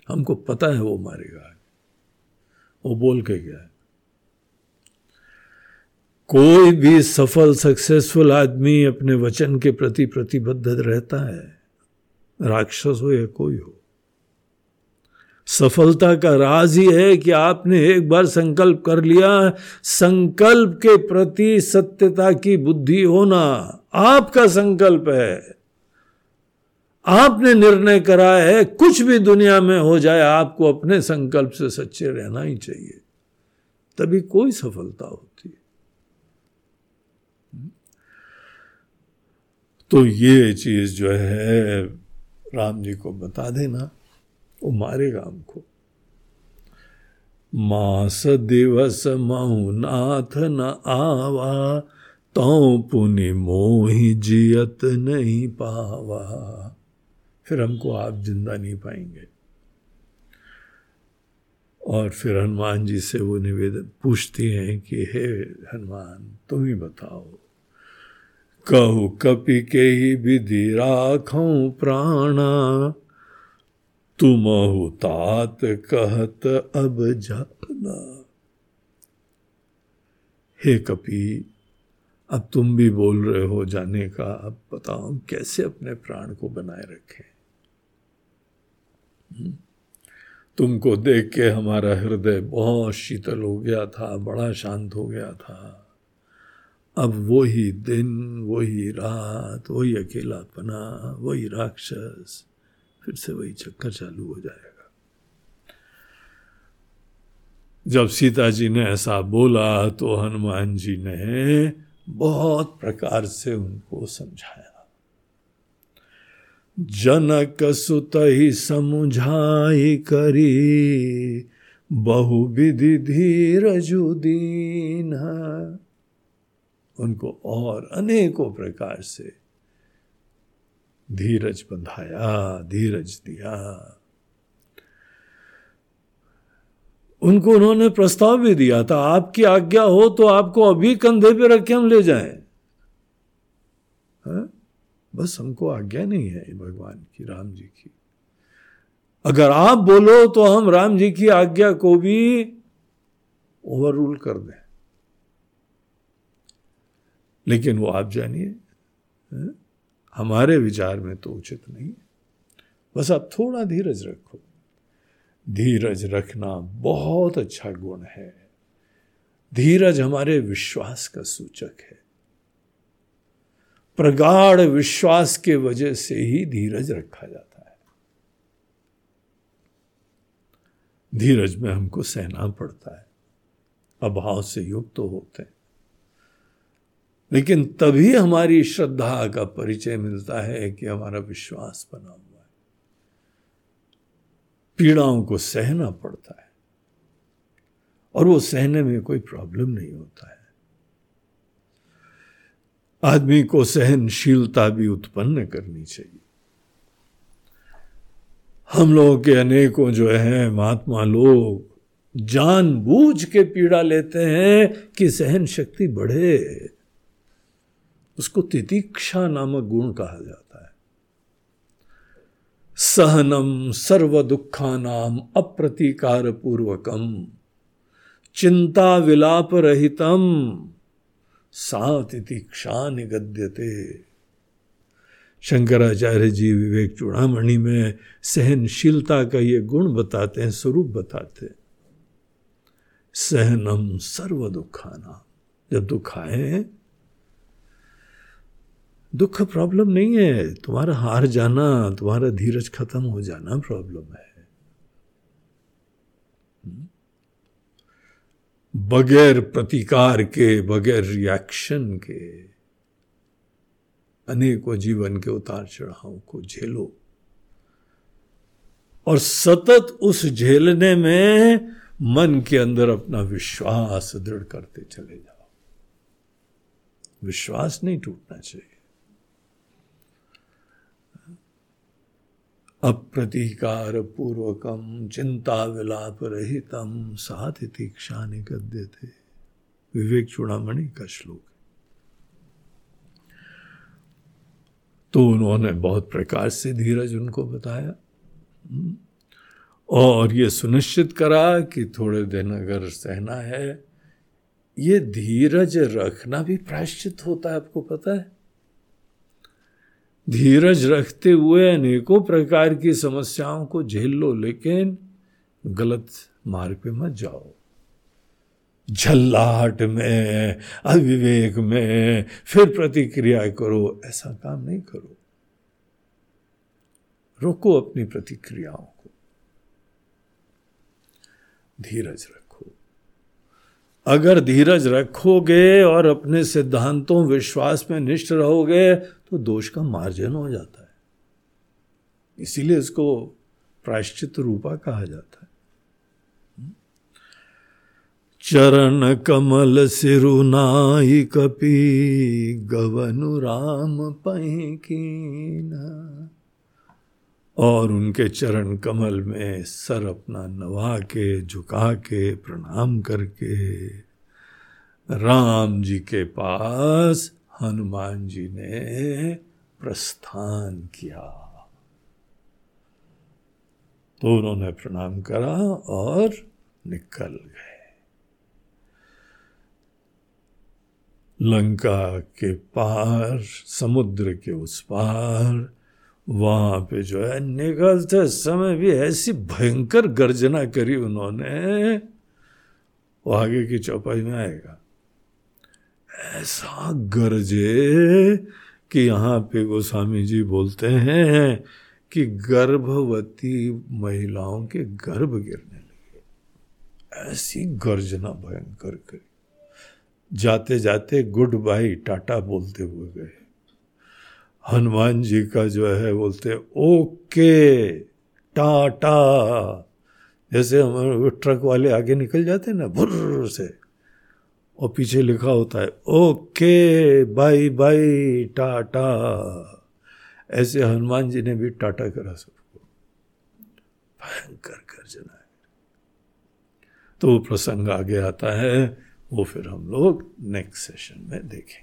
हमको पता है वो मारेगा। वो बोल के गया है। कोई भी सफल सक्सेसफुल आदमी अपने वचन के प्रति प्रतिबद्ध रहता है। राक्षस हो या कोई हो। सफलता का राज ही है कि आपने एक बार संकल्प कर लिया, संकल्प के प्रति सत्यता की बुद्धि होना आपका संकल्प है। आपने निर्णय करा है, कुछ भी दुनिया में हो जाए, आपको अपने संकल्प से सच्चे रहना ही चाहिए। तभी कोई सफलता होती है। तो ये चीज़ जो है राम जी को बता देना, वो मारेगा हमको मास दिवस नाथ न आवा तो पुनि मोहि जियत नहीं पावा। फिर हमको आप ज़िंदा नहीं पाएँगे। और फिर हनुमान जी से वो निवेदन पूछती हैं कि, हे हनुमान, तुम ही बताओ कहु कपि के ही विधि राखो प्राणा। तुम तात कहत अब जाना। हे कपि, अब तुम भी बोल रहे हो जाने का, अब बताओ कैसे अपने प्राण को बनाए रखें? हम्म? तुमको देख के हमारा हृदय बहुत शीतल हो गया था, बड़ा शांत हो गया था। अब वही दिन, वही रात, वही अकेलापना, वही राक्षस, फिर से वही चक्कर चालू हो जाएगा। जब सीता जी ने ऐसा बोला तो हनुमान जी ने बहुत प्रकार से उनको समझाया। जनक सुत ही समझाई करी बहु विधि धीरजुदीन उनको और अनेकों प्रकार से धीरज बंधाया, धीरज दिया। उनको उन्होंने प्रस्ताव भी दिया था, आपकी आज्ञा हो तो आपको अभी कंधे पे रख के हम ले जाएँ। हा? बस हमको आज्ञा नहीं है भगवान की, राम जी की। अगर आप बोलो तो हम राम जी की आज्ञा को भी ओवर रूल कर दें। लेकिन वो आप जानिए हमारे विचार में तो उचित नहीं बस आप थोड़ा धीरज रखो। धीरज रखना बहुत अच्छा गुण है। धीरज हमारे विश्वास का सूचक है। प्रगाढ़ विश्वास के वजह से ही धीरज रखा जाता है। धीरज में हमको सहना पड़ता है। अभाव से युक्त तो होते हैं। लेकिन तभी हमारी श्रद्धा का परिचय मिलता है कि हमारा विश्वास बना हुआ है। पीड़ाओं को सहना पड़ता है। और वो सहने में कोई प्रॉब्लम नहीं होता है। आदमी को सहनशीलता भी उत्पन्न करनी चाहिए। हम लोगों के अनेकों जो है, महात्मा लोग, जानबूझ के पीड़ा लेते हैं कि सहन शक्ति बढ़े। उसको तितिक्षा नामक गुण कहा जाता है। सहनम सर्व दुखा नाम अप्रतिकार पूर्वकम चिंता विलाप रहितम सात इतिक्षा निगद्यते। शंकराचार्य जी विवेक चूड़ामणि में सहनशीलता का ये गुण बताते हैं, स्वरूप बताते हैं। सहनम सर्व दुखाना जब दुख आए दुख प्रॉब्लम नहीं है। तुम्हारा हार जाना, तुम्हारा धीरज खत्म हो जाना प्रॉब्लम है। हम्म? बगैर प्रतिकार के, बगैर रिएक्शन के, अनेकों जीवन के उतार चढ़ाव को झेलो। और सतत उस झेलने में मन के अंदर अपना विश्वास दृढ़ करते चले जाओ। विश्वास नहीं टूटना चाहिए। अप्रतीकार पूर्वकम चिंता विलाप रहितम साथ तीक्षा निगद्य थे विवेक चूड़ामणि का श्लोक तो उन्होंने बहुत प्रकार से धीरज उनको बताया। हम्म। और ये सुनिश्चित करा कि थोड़े दिन अगर सहना है, ये धीरज रखना भी प्रायश्चित होता है, आपको पता है। धीरज रखते हुए अनेकों प्रकार की समस्याओं को झेल लो, लेकिन गलत मार्ग पे मत जाओ। झल्लाहट में, अविवेक में फिर प्रतिक्रिया करो, ऐसा काम नहीं करो। रोको अपनी प्रतिक्रियाओं को। धीरज रखो। अगर धीरज रखोगे और अपने सिद्धांतों, विश्वास में निष्ठ रहोगे तो दोष का मार्जन हो जाता है। इसीलिए इसको प्रायश्चित रूपा कहा जाता है। चरण कमल सिरुनाई कपी, गवनु राम पैकीना। और उनके चरण कमल में सर अपना नवा के झुका के प्रणाम करके राम जी के पास हनुमान जी ने प्रस्थान किया। तो उन्होंने प्रणाम करा और निकल गए। लंका के पार, समुद्र के उस पार वहाँ पे जो है निकलते समय भी ऐसी भयंकर गर्जना करी उन्होंने। वो आगे की चौपाई में आएगा। ऐसा गरजे कि यहाँ पे गोस्वामी जी बोलते हैं कि गर्भवती महिलाओं के गर्भ गिरने लगे। ऐसी गर्जना भयंकर करी। जाते जाते गुड बाई टाटा बोलते हुए गए। हनुमान जी का जो है, बोलते ओके, टाटा। जैसे हमारे ट्रक वाले आगे निकल जाते हैं ना, भुर्र से, और पीछे लिखा होता है, ओके, बाय बाय, टाटा। ऐसे हनुमान जी ने भी टाटा करा सबको। भयंकर गर्जना है। तो वो प्रसंग आगे आता है, वो फिर हम लोग नेक्स्ट सेशन में देखेंगे।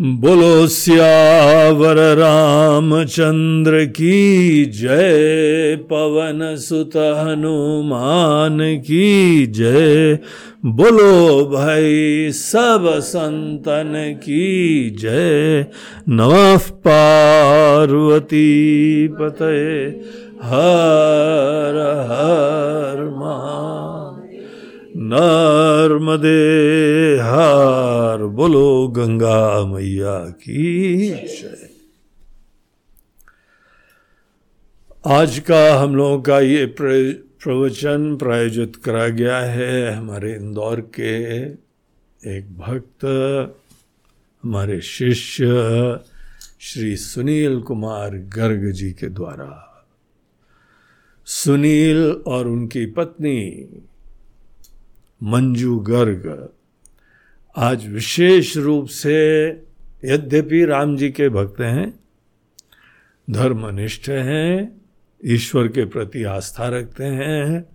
बोलो, सियावर रामचंद्र की जय, पवन सुत हनुमान की जय। बोलो, भाई सब संतन की जय। नमः पार्वती पते हर हर महा नर्मदे हार बोलो गंगा मैया की जय। आज का हम लोगों का ये प्रवचन प्रायोजित करा गया है हमारे इंदौर के एक भक्त, हमारे शिष्य श्री सुनील कुमार गर्ग जी के द्वारा। सुनील और उनकी पत्नी मंजू गर्ग। आज विशेष रूप से यद्यपि राम जी के भक्त हैं, धर्मनिष्ठ हैं, ईश्वर के प्रति आस्था रखते हैं,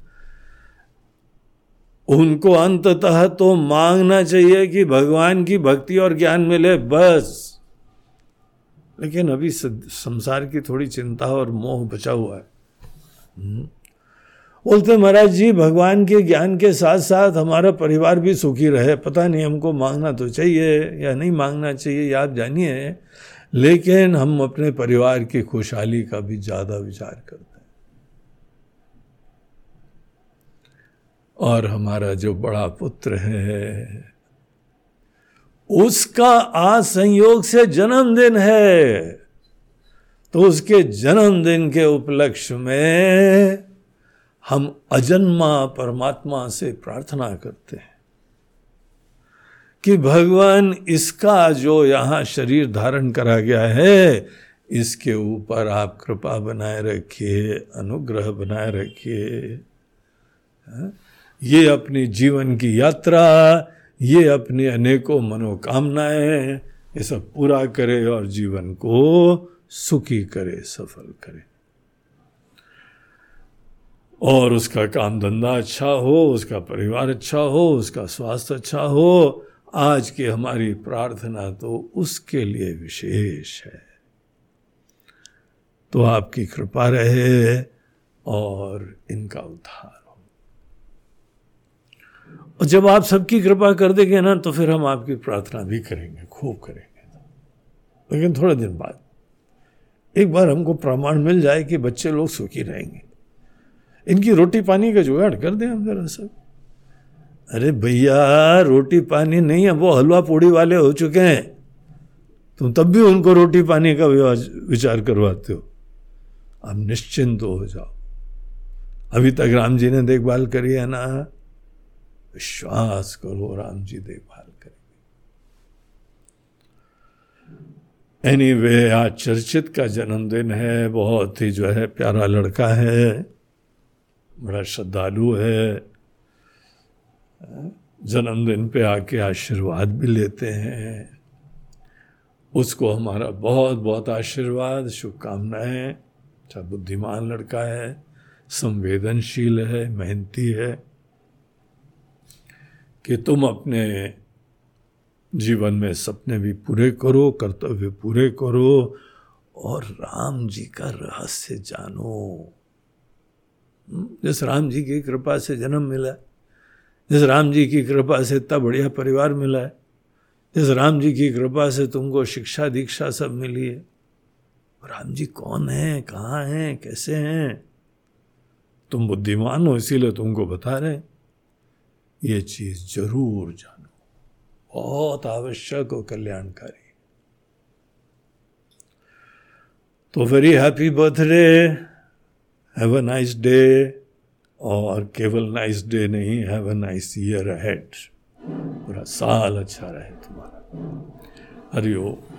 उनको अंततः तो मांगना चाहिए कि भगवान की भक्ति और ज्ञान मिले बस। लेकिन अभी संसार की थोड़ी चिंता और मोह बचा हुआ है। हम्म। बोलते, महाराज जी, भगवान के ज्ञान के साथ साथ हमारा परिवार भी सुखी रहे। पता नहीं हमको मांगना तो चाहिए या नहीं मांगना चाहिए, या आप जानिए। लेकिन हम अपने परिवार की खुशहाली का भी ज़्यादा विचार करते हैं। और हमारा जो बड़ा पुत्र है, उसका आज संयोग से जन्मदिन है। तो उसके जन्मदिन के उपलक्ष्य में हम अजन्मा परमात्मा से प्रार्थना करते हैं कि भगवान इसका जो यहाँ शरीर धारण करा गया है, इसके ऊपर आप कृपा बनाए रखिए, अनुग्रह बनाए रखिए हाँ? ये अपनी जीवन की यात्रा, ये अपनी अनेकों मनोकामनाएँ, ये सब पूरा करे और जीवन को सुखी करे, सफल करे और उसका काम धंधा अच्छा हो, उसका परिवार अच्छा हो, उसका स्वास्थ्य अच्छा हो, आज की हमारी प्रार्थना तो उसके लिए विशेष है। तो आपकी कृपा रहे और इनका उद्धार हो। और जब आप सबकी कृपा कर देंगे ना तो फिर हम आपकी प्रार्थना भी करेंगे, खूब करेंगे। लेकिन थोड़े दिन बाद एक बार हमको प्रमाण मिल जाए कि बच्चे लोग सुखी रहेंगे। इनकी रोटी पानी का जुगाड़ कर दें हम जरा सब अरे भैया रोटी पानी नहीं है वो हलवा पूड़ी वाले हो चुके हैं। तुम तब भी उनको रोटी पानी का विचार करवाते हो। अब निश्चिंत हो जाओ। अभी तक राम जी ने देखभाल करी है ना? विश्वास करो राम जी देखभाल करेंगे। एनीवे anyway, आज चर्चित का जन्मदिन है बहुत ही जो है प्यारा लड़का है। बड़ा श्रद्धालु है। जन्मदिन पे आके आशीर्वाद भी लेते हैं। उसको हमारा बहुत बहुत आशीर्वाद, शुभकामनाएँ। अच्छा बुद्धिमान लड़का है, संवेदनशील है, मेहनती है कि तुम अपने जीवन में सपने भी पूरे करो, कर्तव्य पूरे करो और राम जी का रहस्य जानो। जिस राम जी की कृपा से जन्म मिला, जिस राम जी की कृपा से इतना बढ़िया परिवार मिला है, जिस राम जी की कृपा से तुमको शिक्षा दीक्षा सब मिली है। राम जी कौन है, कहाँ हैं, कैसे हैं? तुम बुद्धिमान हो, इसीलिए तुमको बता रहे ये चीज़ ज़रूर जानो। बहुत आवश्यक और कल्याणकारी। तो very happy birthday have a nice day और केवल नाइस डे नहीं have a nice year ahead पूरा साल अच्छा रहे तुम्हारा। हरिओम